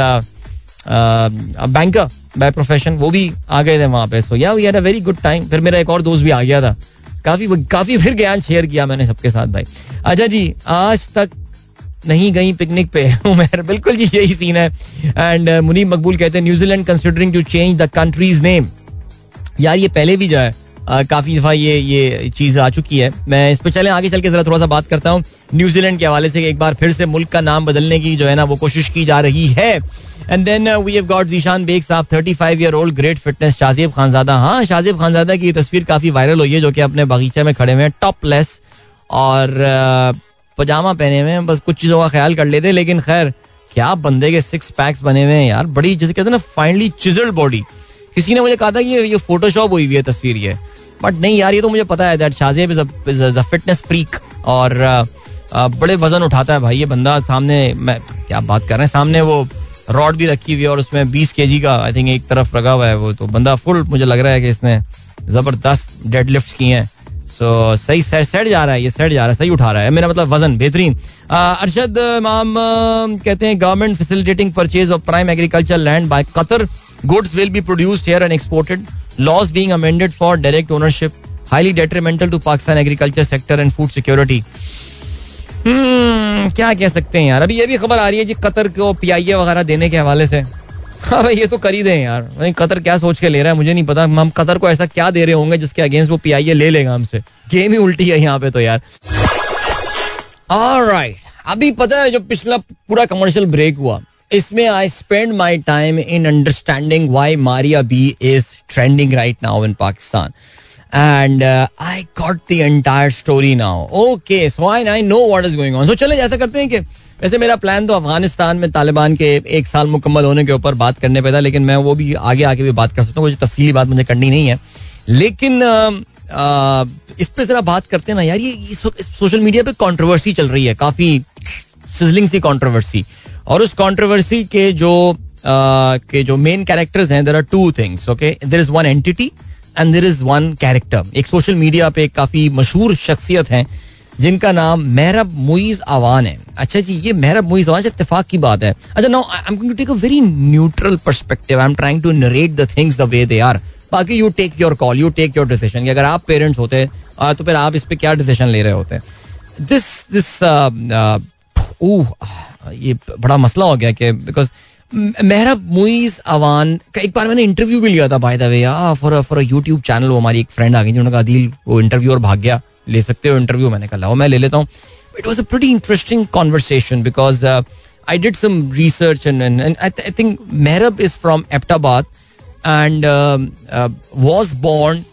banker by profession वो भी आ गए थे वहाँ पे। So yeah we had a very good time फिर मेरा एक और दोस्त भी आ गया था। काफ़ी काफ़ी फिर ज्ञान शेयर किया मैंने सबके साथ भाई। अच्छा जी, आज तक नहीं गई पिकनिक पे। उमेर, बिल्कुल जी, यही सीन है। एंड मुनीब मकबूल कहते हैं New Zealand considering to change the country's name यार, ये पहले भी जो जाए काफ़ी दफ़ा ये ये चीज़ आ चुकी है। मैं इस पर चले, आगे चल के जरा थोड़ा सा बात करता हूँ। न्यूजीलैंड के हवाले से एक बार फिर से मुल्क का नाम बदलने की जो है ना, वो कोशिश की जा रही है। And then we have got Zeeshan Baig साहब 35 year old great fitness Shazib Khanzada हाँ शाजिब खानजादा की तस्वीर काफ़ी वायरल हुई है जो कि अपने बगीचे में खड़े हुए हैं टॉपलेस और पजामा पहने हुए हैं बस कुछ चीज़ों का ख्याल कर लेते लेकिन खैर क्या बंदे के सिक्स पैक्स बने हुए हैं यार बड़ी जैसे कहते हैं ना फाइनली चिजल्ड बॉडी किसी ने मुझे कहा था कि ये फोटोशॉप हुई हुई है तस्वीर ये बट नहीं यार ये तो मुझे पता है that Shazeb is a fitness freak और बड़े वज़न उठाता है भाई ये बंदा सामने, मैं, क्या बात कर रहे हैं? सामने वो रॉड भी रखी हुई है और उसमें बीस के का आई थिंक एक तरफ़ लगा हुआ है वो। तो बंदा फुल मुझे लग रहा है कि इसने ज़बरदस्त डेड लिफ्ट किए हैं। सो सही सेट जा रहा है, ये सेट जा रहा है, सही उठा रहा है। मेरा मतलब वज़न बेहतरीन। अरशद इमाम कहते हैं government facilitating purchase of prime agriculture land by Qatar goods will be produced here and exported laws being amended for direct ownership highly detrimental to Pakistan agriculture sector and food security क्या कह सकते हैं यार? अभी ये भी खबर आ रही है जी कतर को पीआईए वगैरह देने के हवाले से। हाँ भाई, ये तो कर ही दें यार। भाई, कतर क्या सोच के ले रहा है? मुझे नहीं पता। हम कतर को ऐसा क्या दे रहे होंगे जिसके अगेंस्ट वो पीआईए ले लेगा हमसे? गेम ही उल्टी है यहाँ पे तो यार। राइट अभी पता है जो पिछला पूरा कमर्शियल ब्रेक हुआ। इसमें I spend my time in understanding why Maria B is trending right now in Pakistan and I got the entire story now okay so I I know what is going on so चले ऐसा करते हैं कि वैसे मेरा plan तो अफ़गानिस्तान में तालिबान के एक साल मुकम्मल होने के ऊपर बात करने पे था लेकिन मैं वो भी आगे आके भी बात कर सकता हूँ कुछ तफसीली बात मुझे करनी नहीं है। लेकिन आ, आ, इस पर जरा बात करते हैं ना यार ये सोशल मीडिया पे कंट्रोवर्सी चल रही है काफ़ी सिजलिंग सी कंट्रोवर्सी और उस कंट्रोवर्सी के जो आ, के जो मेन कैरेक्टर्स हैं there are two things okay there is one entity and there is one character एक सोशल मीडिया पे काफ़ी मशहूर शख्सियत है, जिनका नाम मेहरब मुइज अवान है। अच्छा जी, ये मेहरब मुइज अवान इतफाक की बात है। अच्छा no I am going to take a very neutral perspective I am trying to narrate the things the way they are बाकी you take your call you take your decision अगर आप पेरेंट्स होते तो फिर आप इस पे क्या डिसीज़न ले रहे होते? दिस दिस ये बड़ा मसला हो गया कि बिकॉज़ मेहरब मुइज अवान का एक बार मैंने इंटरव्यू भी लिया था by the way for for YouTube channel वो हमारी एक फ्रेंड आ गई जिन्होंने कहा दिल वो इंटरव्यू और भाग गया, ले सकते हो इंटरव्यू मैंने कहा, लाओ, मैं ले लेता हूँ. It was a pretty interesting conversation because I did some research and I think Mehrab is from Abbottabad and was born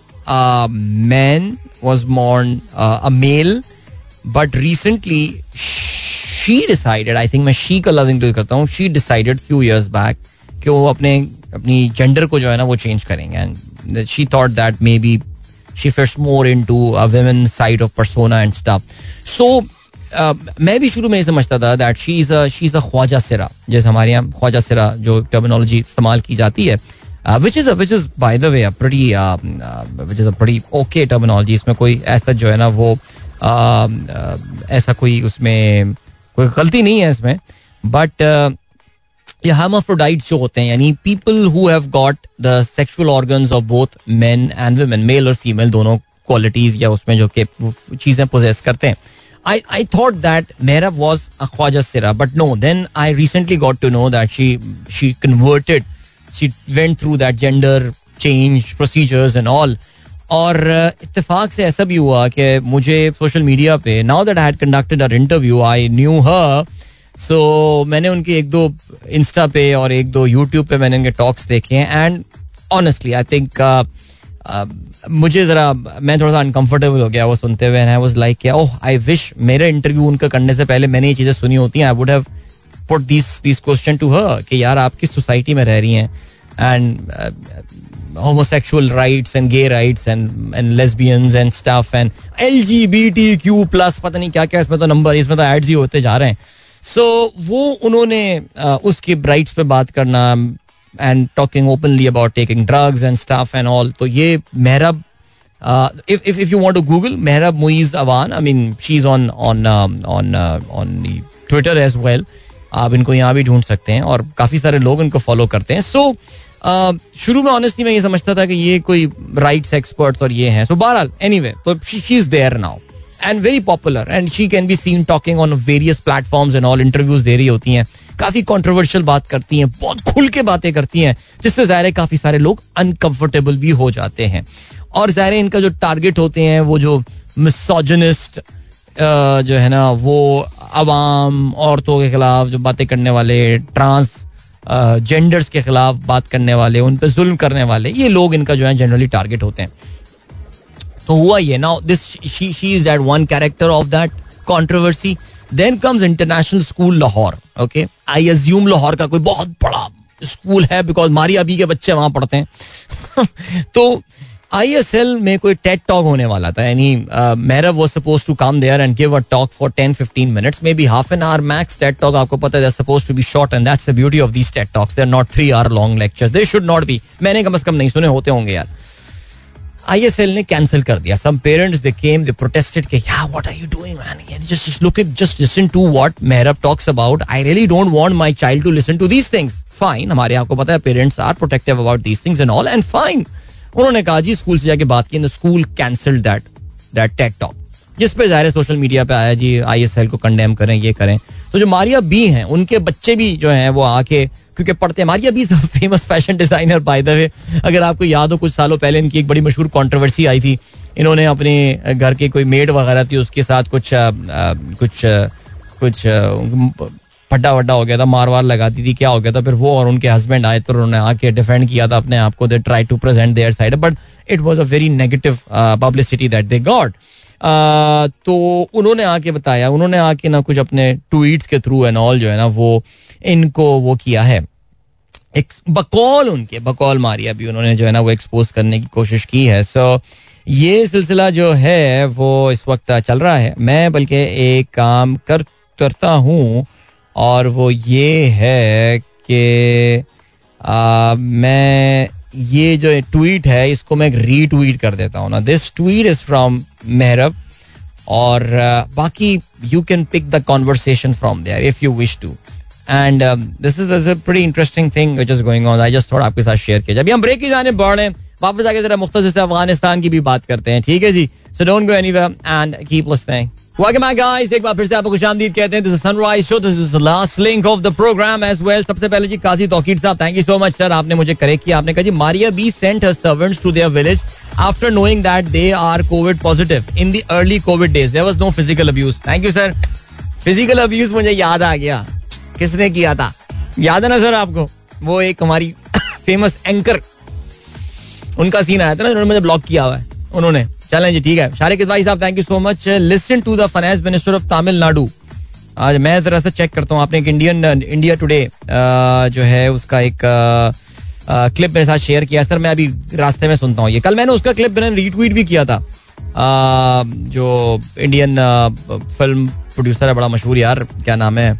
man was born a male but recently she decided I think मैं she का loving करता हूँ she decided few years back कि वो अपने अपनी gender को जो है ना वो चेंज करेंगे. And she thought that maybe she fits more into a women side of persona and stuff. So uh, मैं भी शुरू में ये समझता था that she is she is a Khwaja सिरा जैसे हमारे यहाँ ख्वाजा सिरा जो टर्मिनोलॉजी इस्तेमाल की जाती है which is which is by the way pretty which is a pretty okay terminology. इसमें कोई ऐसा जो है ना वो uh, uh, ऐसा कोई उसमें कोई गलती नहीं है इसमें बट ये हार्माफ्रोडाइट जो होते हैं यानी people who have got the sexual organs of both men and women male और फीमेल दोनों क्वालिटीज या उसमें जो कि चीज़ें पोजेस करते हैं I, I thought that Mehrab was a Khwaja Sira, but no, then I recently got to know that she she converted, she went through that gender change procedures and all. और इतफाक से ऐसा भी हुआ कि मुझे सोशल मीडिया पे now that I conducted her interview I knew her so मैंने उनकी एक दो इंस्टा पे और एक दो यूट्यूब पे मैंने उनके टॉक्स देखे हैं एंड ऑनेस्टली आई थिंक मुझे जरा, मैं थोड़ा सा अनकंफर्टेबल हो गया वो सुनते हुए I was like oh I wish मेरे इंटरव्यू उनका करने से पहले मैंने ये चीज़ें सुनी होती हैं। I would have put this this question to her कि यार आप किस सोसाइटी में रह रही हैं? And homosexual rights and gay rights and and lesbians and stuff and LGBTQ plus पता नहीं क्या क्या इसमें तो नंबर इसमें तो एड्स ही होते जा रहे हैं। सो so, वो उन्होंने uh, उसकी राइट्स पे बात करना and talking openly about taking drugs and stuff and all तो ये Mehrub if if if you want to Google Mehrub Moiz Awan I mean she is on on on on Twitter as well आप इनको यहाँ भी ढूंढ सकते हैं और काफ़ी सारे लोग इनको फॉलो करते हैं। सो so, uh, शुरू में ऑनेस्टली मैं ये समझता था कि ये कोई राइट्स एक्सपर्ट्स और ये हैं। सो बहरहाल एनीवे तो she is there now and very popular and she can be seen talking on various platforms and all interviews दे रही होती हैं। काफ़ी कॉन्ट्रोवर्शियल बात करती हैं, बहुत खुल के बातें करती हैं, जिससे ज़ाहिर काफ़ी सारे लोग अनकंफर्टेबल भी हो जाते हैं। और ज़ाहिर इनका जो टारगेट होते हैं, वो जो मिसोजनिस्ट जो है ना, वो आवाम, औरतों के खिलाफ जो बातें करने वाले ट्रांस जेंडर्स के खिलाफ बात करने वाले, उन पर जुल्म करने वाले, ये लोग इनका जो है जनरली टारगेट होते हैं। तो हुआ ये ना this she she is that one character of that controversy then comes international school Lahore okay I assume Lahore का कोई बहुत बड़ा स्कूल है बिकॉज़ मारिया अभी के बच्चे वहाँ पढ़ते हैं। तो आई एस एल में कोई टेट टॉक होने वाला था, यानी Mehrub was suppose to come there and give a talk for ten fifteen minutes maybe half an hour max TED talk आपको पता है suppose to be short and that's the beauty of these TED talks they are not three hour long lectures they should not be मैंने कम अज कम नहीं, सुने होते होंगे यार। आई एस एल ने कैंसिल कर दिया। Some parents they came they protested के या what are you doing man just look it just listen to what Mehrub talks about I really don't want my child to listen to these things fine हमारे आपको पता है parents are protective about these things and all and fine उन्होंने कहा जी school से जाके बात की school cancel that that TED talk जिस पे ज़ाहिर सोशल मीडिया पे आया जी आईएसएल को कंडेम करें ये करें। तो जो मारिया बी हैं उनके बच्चे भी जो हैं वो आके क्योंकि पढ़ते हैं Maria B famous fashion designer by the way अगर आपको याद हो कुछ सालों पहले इनकी एक बड़ी मशहूर कंट्रोवर्सी आई थी। इन्होंने अपने घर के कोई मेड वगैरह थी उसके साथ कुछ आ, आ, कुछ आ, कुछ फड्डा वड्डा हो गया था मार वार लगाती थी क्या हो गया था फिर वो और उनके हस्बैंड आए तो उन्होंने आके डिफेंड किया था अपने आप को they try to present their side but it was a very negative publicity that they got तो उन्होंने आके बताया उन्होंने आके ना कुछ अपने ट्वीट्स के थ्रू एंड ऑल जो है ना वो इनको वो किया है। एक बकौल उनके बकौल मारिया भी उन्होंने जो है ना वो एक्सपोज करने की कोशिश की है। सो so, ये सिलसिला जो है वो इस वक्त चल रहा है। मैं बल्कि एक काम कर करता हूँ और वो ये है कि मैं ये जो ट्वीट है, इसको मैं रीट्वीट कर देता हूँ ना। This tweet is from Mehrub और बाकी you can pick the conversation from there if you wish to and this is this pretty interesting thing which is going on I just थोड़ा आपके साथ शेयर किया जब हम ब्रेक की जाने बढ़ वापस आके जरा मुख्तर से अफ़गानिस्तान की भी बात करते हैं। ठीक है जी? So don't go anywhere and keep listening Welcome back, guys. एक बार फिर से आपको खुशामदीद कहते हैं this is Sunrise Show this is last link of the program as well सबसे पहले जी Qazi Tauqeer sahab thank you so much sir आपने मुझे करेक्ट किया। आपने कहा जी Maria B sent her servants to their village after knowing that they are COVID positive in the early COVID days there was no physical abuse thank you sir physical abuse मुझे याद आ गया। किसने किया था? याद है ना सर आपको? वो एक हमारी फ़ेमस एंकर उनका सीन आया था ना उन्होंने मुझे ब्लॉक किया हुआ है। उन्होंने चलें जी, ठीक है। शारिक भाई साहब thank you so much listen to the finance minister of Tamil Nadu आज मैं जरा सा चेक करता हूँ, आपने एक इंडियन इंडिया टुडे जो है उसका एक क्लिप मेरे साथ शेयर किया। सर, मैं अभी रास्ते में सुनता हूँ ये। कल मैंने उसका क्लिप मैंने रीट्वीट भी किया था। जो इंडियन फ़िल्म प्रोड्यूसर है, बड़ा मशहूर यार, क्या नाम है?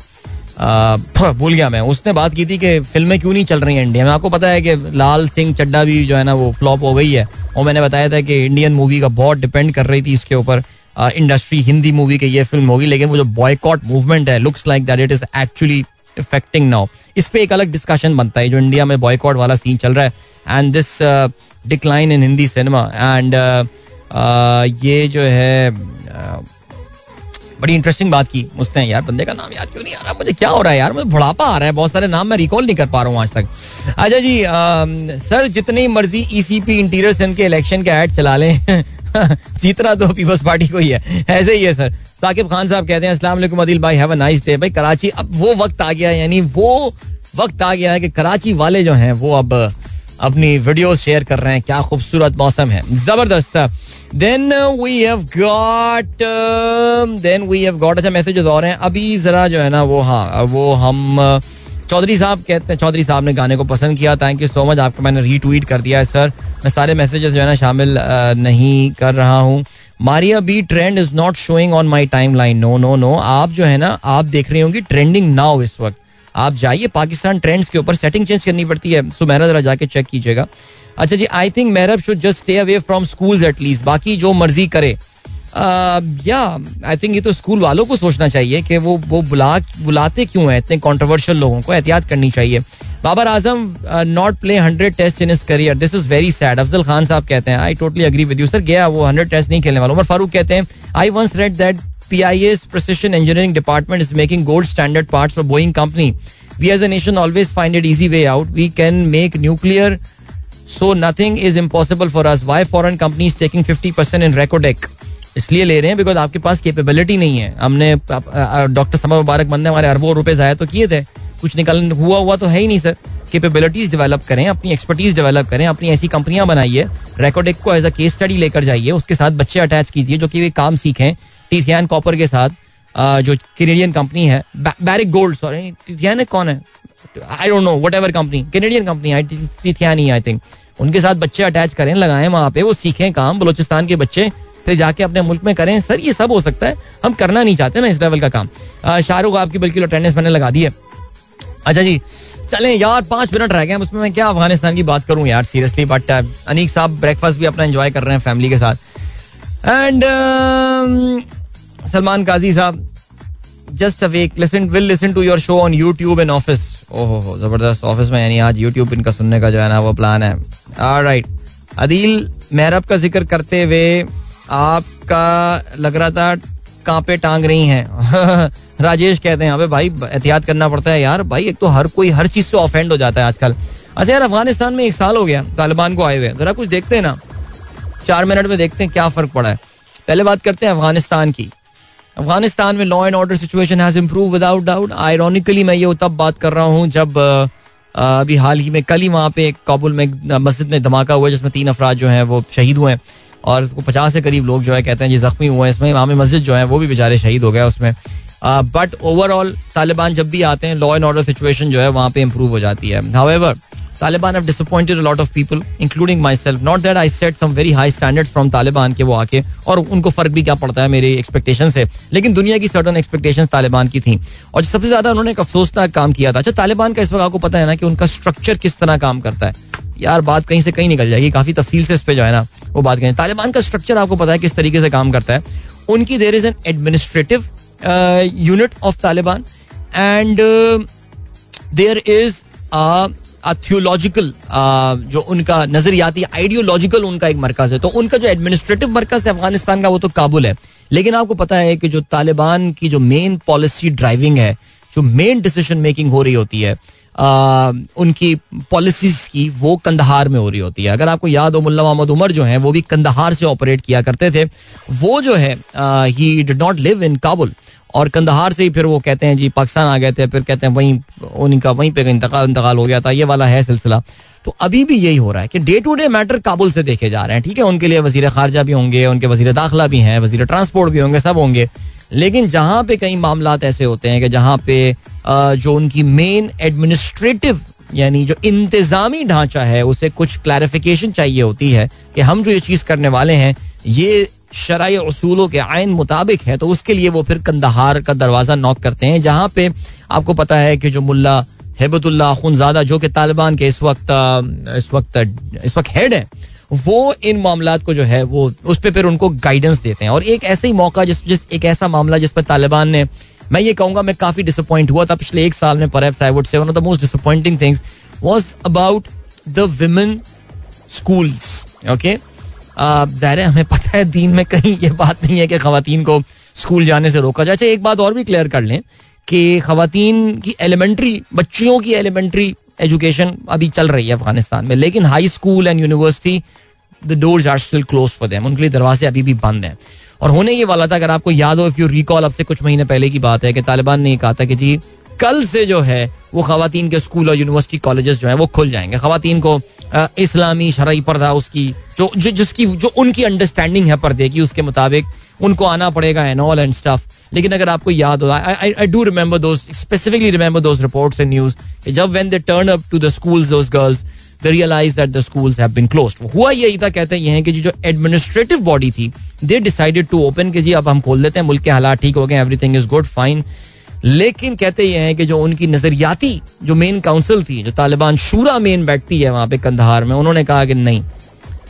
भूल गया मैं। उसने बात की थी कि फ़िल्में क्यों नहीं चल रही हैं इंडिया में? आपको पता है कि लाल सिंह चड्डा भी जो है ना, वो फ्लॉप हो गई है। और मैंने बताया था कि इंडियन मूवी का बहुत डिपेंड कर रही थी इसके ऊपर। इंडस्ट्री हिंदी मूवी के ये फ़िल्म होगी लेकिन वो जो बॉयकॉट मूवमेंट है looks like that it is actually affecting now इस पर एक अलग डिस्कशन बनता है जो इंडिया में बॉयकॉट वाला सीन चल रहा है। And this decline in Hindi cinema and ये जो है uh, बड़ी इंटरेस्टिंग बात की उसने यार बंदे का नाम याद क्यों नहीं आ रहा? मुझे क्या हो रहा है यार? मुझे बुढ़ापा आ रहा है बहुत सारे नाम मैं रिकॉल नहीं कर पा रहा हूँ आज तक। अच्छा जी आ, सर जितनी मर्ज़ी ईसीपी इंटीरियर सिंध के इलेक्शन के एड चला लें। जीतना तो पीपल्स पार्टी को ही है। ऐसे ही है सर। साकिब खान साहब कहते हैं अस्सलाम अदिल भाई हैव नाइस डे भाई कराची अब वो वक्त आ गया यानी वो वक्त आ गया है कि कराची वाले जो हैं वो अब अपनी वीडियोस शेयर कर रहे हैं। क्या खूबसूरत मौसम है। ज़बरदस्त। Then we have got then we have got अच्छा मैसेजेस और हैं। अभी जरा जो है ना वो हाँ वो हम uh, चौधरी साहब कहते हैं चौधरी साहब ने गाने को पसंद किया। थैंक यू सो मच आपको मैंने रीट्वीट कर दिया है सर मैं सारे मैसेजेस जो है ना शामिल uh, नहीं कर रहा हूँ। Maria B trend is not showing on my timeline no no no आप जो है ना आप देख रही होंगी ट्रेंडिंग नाउ इस वक्त। आप जाइए पाकिस्तान ट्रेंड्स के ऊपर सेटिंग चेंज करनी पड़ती है। सो मेरा जरा जाके चेक कीजिएगा। अच्छा जी I think Mehrub should just stay away from school at least बाकी जो मर्ज़ी करे। या आई थिंक ये तो स्कूल वालों को सोचना चाहिए कि वो वो बुला, बुलाते क्यों हैं? इतने कॉन्ट्रोवर्शियल लोगों को एहतियात करनी चाहिए। Babar Azam not play hundred test in his career this is very sad Afzal Khan sahab कहते हैं I totally agree with you sir गया वो हंड्रेड टेस्ट नहीं खेलने वाला। उमर फारूक कहते हैं I once read that PIA's precision engineering department is making gold standard parts for Boeing company. We as a nation always find it easy way out. We can make nuclear so nothing is impossible for us why foreign companies taking fifty percent in Reko Diq इसलिए ले रहे हैं because आपके पास capability नहीं है। हमने doctor समा मुबारक बंदे हमारे अरबों रुपए जाया तो किए थे। कुछ निकल, हुआ हुआ तो है ही नहीं सर केपेबिलिटीज डेवलप करें, अपनी एक्सपर्टीज डेवलप करें, अपनी ऐसी कंपनियाँ बनाइए। रेकोडेक को एज अ केस स्टडी लेकर जाइए, उसके साथ बच्चे अटैच कीजिए, जो कि वे काम सीखें। टीथियान कॉपर के साथ जो कैनेडियन कंपनी है बैरिक गोल्ड सॉरी टीथियान कौन है? I don't know whatever company Canadian company I think उनके साथ बच्चे अटैच करें, लगाएँ वहाँ पे, वो सीखें काम, बलोचिस्तान के बच्चे, फिर जाके अपने मुल्क में करें। सर, ये सब हो सकता है। हम करना नहीं चाहते ना इस लेवल का काम। शाहरुख आपकी बिल्कुल अटेंडेंस मैंने लगा दी है। अच्छा जी, चलें यार, पाँच मिनट रह गए हैं। उसमें मैं क्या अफ़गानिस्तान की बात करूँ यार सीरियसली बट अनीक साहब ब्रेकफास्ट भी अपना एंजॉय कर रहे हैं फैमिली के साथ। And Salman Qazi sahab just awake listen will listen to your show on YouTube in office ओहो ज़बरदस्त ऑफ़िस में यानी आज यूट्यूब इनका सुनने का जो है ना वो प्लान है। राइट अदील, मेहरब का ज़िक्र करते हुए आपका लग रहा था कांपे टांग रही हैं। राजेश कहते हैं, अबे भाई, एहतियात करना पड़ता है यार। भाई, एक तो हर कोई हर चीज़ से ऑफेंड हो जाता है आजकल। अच्छा यार, अफ़गानिस्तान में एक साल हो गया, तालिबान को आए हुए जरा कुछ देखते हैं ना। चार मिनट में देखते हैं क्या फ़र्क पड़ा है। पहले बात करते हैं अफ़गानिस्तान की। अफ़गानिस्तान में law and order situation has improve without doubt ironically मैं ये तब बात कर रहा हूँ जब अभी हाल ही में कल ही वहाँ पे काबुल में मस्जिद में धमाका हुआ जिसमें तीन अफराज जो हैं वो शहीद हुए हैं। और पचास से करीब लोग जो है कहते हैं जी जख्मी हुए हैं। इसमें वहाँ मस्जिद जो है वो भी बेचारे शहीद हो गए उसमें। बट ओवरऑल तालिबान जब भी आते हैं लॉ एंड ऑर्डर सिचुएशन जो है वहाँ पे इम्प्रूव हो जाती है। However Taliban have disappointed a lot of people including myself not that I set some very high standard from Taliban के वो आके, और उनको फ़र्क भी क्या पड़ता है मेरी एक्सपेक्टेशन से। लेकिन दुनिया की सर्टन एक्सपेक्टेशन तालिबान की थी। और सबसे ज़्यादा उन्होंने एक अफसोसनाक काम किया था। अच्छा तालिबान का इस वक्त आपको पता है ना कि उनका स्ट्रक्चर किस तरह काम करता है। यार, बात कहीं से कहीं निकल जाएगी। काफ़ी तफसील से इस पर जो है ना, वो बात करें तालिबान का स्ट्रक्चर आपको पता है किस तरीके से काम करता है। उनकी there is an administrative unit of Taliban and there is theological जो उनका नजरियाती आइडियोलॉजिकल उनका एक मरकज है। तो उनका जो एडमिनिस्ट्रेटिव मरकज है अफ़गानिस्तान का वो तो काबुल है। लेकिन आपको पता है कि जो तालिबान की जो मेन पॉलिसी ड्राइविंग है जो मेन डिसीज़न मेकिंग हो रही होती है आ, उनकी पॉलिसीज़ की वो कंदहार में हो रही होती है। अगर आपको याद हो मुल्ला मोहम्मद उमर जो है वो भी कंदहार से ऑपरेट किया करते थे। वो जो है he did not live in Kabul और कंदहार से ही फिर वो कहते हैं, जी, पाकिस्तान आ गए थे। फिर कहते हैं, वहीं, उनका, वहीं पे इंतकाल इंतकाल हो गया था। ये वाला है सिलसिला। तो अभी भी यही हो रहा है कि day to day matter Kabul से देखे जा रहे हैं, ठीक है? उनके लिए वज़ीर खारजा भी होंगे, उनके वज़ीर दाखिला भी हैं, वज़ीर ट्रांसपोर्ट भी होंगे, सब होंगे। लेकिन जहाँ पे कई मामला ऐसे होते हैं कि जहाँ पे जो उनकी मेन एडमिनिस्ट्रेटिव यानी जो इंतजामी ढांचा है, उसे कुछ क्लैरिफिकेशन चाहिए होती है कि हम जो ये चीज़ करने वाले हैं, ये शराय असूलों के आयन मुताबिक है तो उसके लिए वो फिर कंदहार का दरवाज़ा नॉक करते हैं, जहाँ पे आपको पता है कि जो मुल्ला हेबतुल्ला खुनजादा, जो कि तालिबान के इस वक्त इस वक्त इस वक्त हेड है, वो इन मामला को जो है, वो उस पर फिर उनको गाइडेंस देते हैं। और एक ऐसे ही मौका जिस जिस, एक ऐसा मामला जिस पर तालिबान ने, मैं ये कहूँगा, मैं काफ़ी डिसअपॉइंट हुआ था, पिछले एक साल में पर से one of the most disappointing things was about the women schools okay ज़ाहिर है, हमें पता है दीन में कहीं ये बात नहीं है कि खातन को स्कूल जाने से रोका जाए। अच्छा एक बात और भी क्लियर कर लें कि खातन की एलिमेंट्री, बच्चियों की एलिमेंट्री एजुकेशन अभी चल रही है अफ़गानिस्तान में, लेकिन high school and university the doors are still close for them उनके लिए दरवाजे अभी भी बंद हैं। और होने ये वाला था, अगर आपको याद हो इफ़ यू रिकॉल अब से कुछ महीने पहले की बात है कि तालिबान ने कहा था कि जी, कल से जो है, वो खातन के स्कूल और यूनिवर्सिटी कॉलेजेस जो है, वो खुल जाएँगे। खातन को इस्लामी शरई पर्दा उसकी जो, जो जिसकी जो उनकी अंडरस्टैंडिंग है पर्दे की उसके मुताबिक उनको आना पड़ेगा एंड ऑल एंड स्टफ़ लेकिन अगर आपको याद हो I do remember those specifically remember those reports and news जब when they turn up to the schools those girls they realise that the schools have been closed हुआ यही था कहते हैं ये हैं कि जो एडमिनिस्ट्रेटिव बॉडी थी दे डिसाइडेड टू ओपन कि जी अब हम खोल देते हैं मुल्क के हालात ठीक हो गए एवरीथिंग इज़ गुड फाइन लेकिन कहते ये हैं कि जो उनकी नजरियाती जो मेन काउंसिल थी जो तालिबान शूरा मेन बैठती है वहाँ पे कंधार में उन्होंने कहा कि नहीं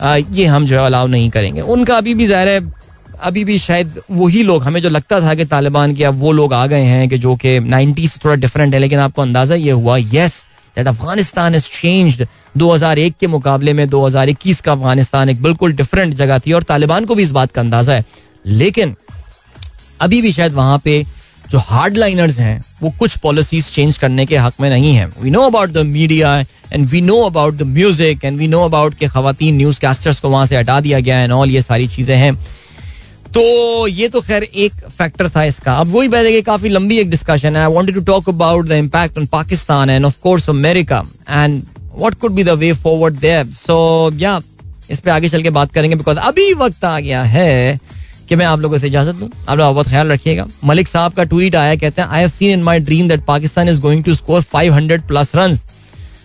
आ, ये हम जो है अलाउ नहीं करेंगे। उनका अभी भी ज़ाहिर है अभी भी शायद वही लोग हमें जो लगता था कि तालिबान के अब वो लोग आ गए हैं कि जो कि नाइन्टी से थोड़ा डिफरेंट है लेकिन आपको अंदाज़ा ये हुआ yes that Afghanistan is changed 2001 के मुकाबले में 2021 का अफ़गानिस्तान एक बिल्कुल डिफरेंट जगह थी और तालिबान को भी इस बात का अंदाज़ा है। लेकिन अभी भी शायद वहाँ पे जो हार्ड लाइनर्स हैं, वो कुछ पॉलिसीज़ चेंज करने के हक में नहीं है। We know about the media and we know about the music and we know about के खातन न्यूज़ कास्टर्स को वहाँ से हटा दिया गया एंड ऑल ये सारी चीज़ें हैं। तो ये तो खैर एक फैक्टर था इसका। अब वही बात है काफ़ी लंबी एक डिस्कशन है। I wanted to talk about the impact on Pakistan and of course America and what could be the way forward there so या इस पे आगे चल के बात करेंगे बिकॉज़ अभी वक्त आ गया है कि मैं आप लोगों से इजाज़त दूँ आप लोग बहुत ख्याल रखिएगा। मलिक साहब का ट्वीट आया, कहते हैं I have seen in my dream that Pakistan is going to score 500 plus run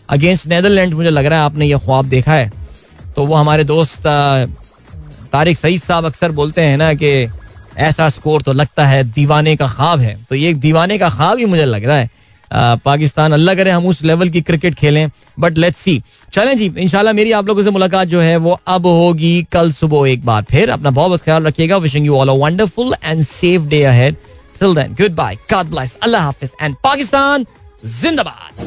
against Netherland मुझे लग रहा है आपने ये ख्वाब देखा है। तो वो हमारे दोस्त तारिक सईद साहब अक्सर बोलते हैं ना कि ऐसा स्कोर तो लगता है, दीवाने का ख्वाब है। तो ये दीवाने का ख्वाब ही मुझे लग रहा है। पाकिस्तान। अल्लाह करे हम उस लेवल की क्रिकेट खेलें। बट लेट्स सी चलें जी, इंशाल्लाह मेरी आप लोगों से मुलाकात जो है वो अब होगी कल सुबह एक बार। फिर अपना बहुत बहुत ख्याल रखिएगा। Wishing you all a wonderful and safe day ahead till then goodbye God bless अल्लाह हाफिज। एंड पाकिस्तान, जिंदाबाद।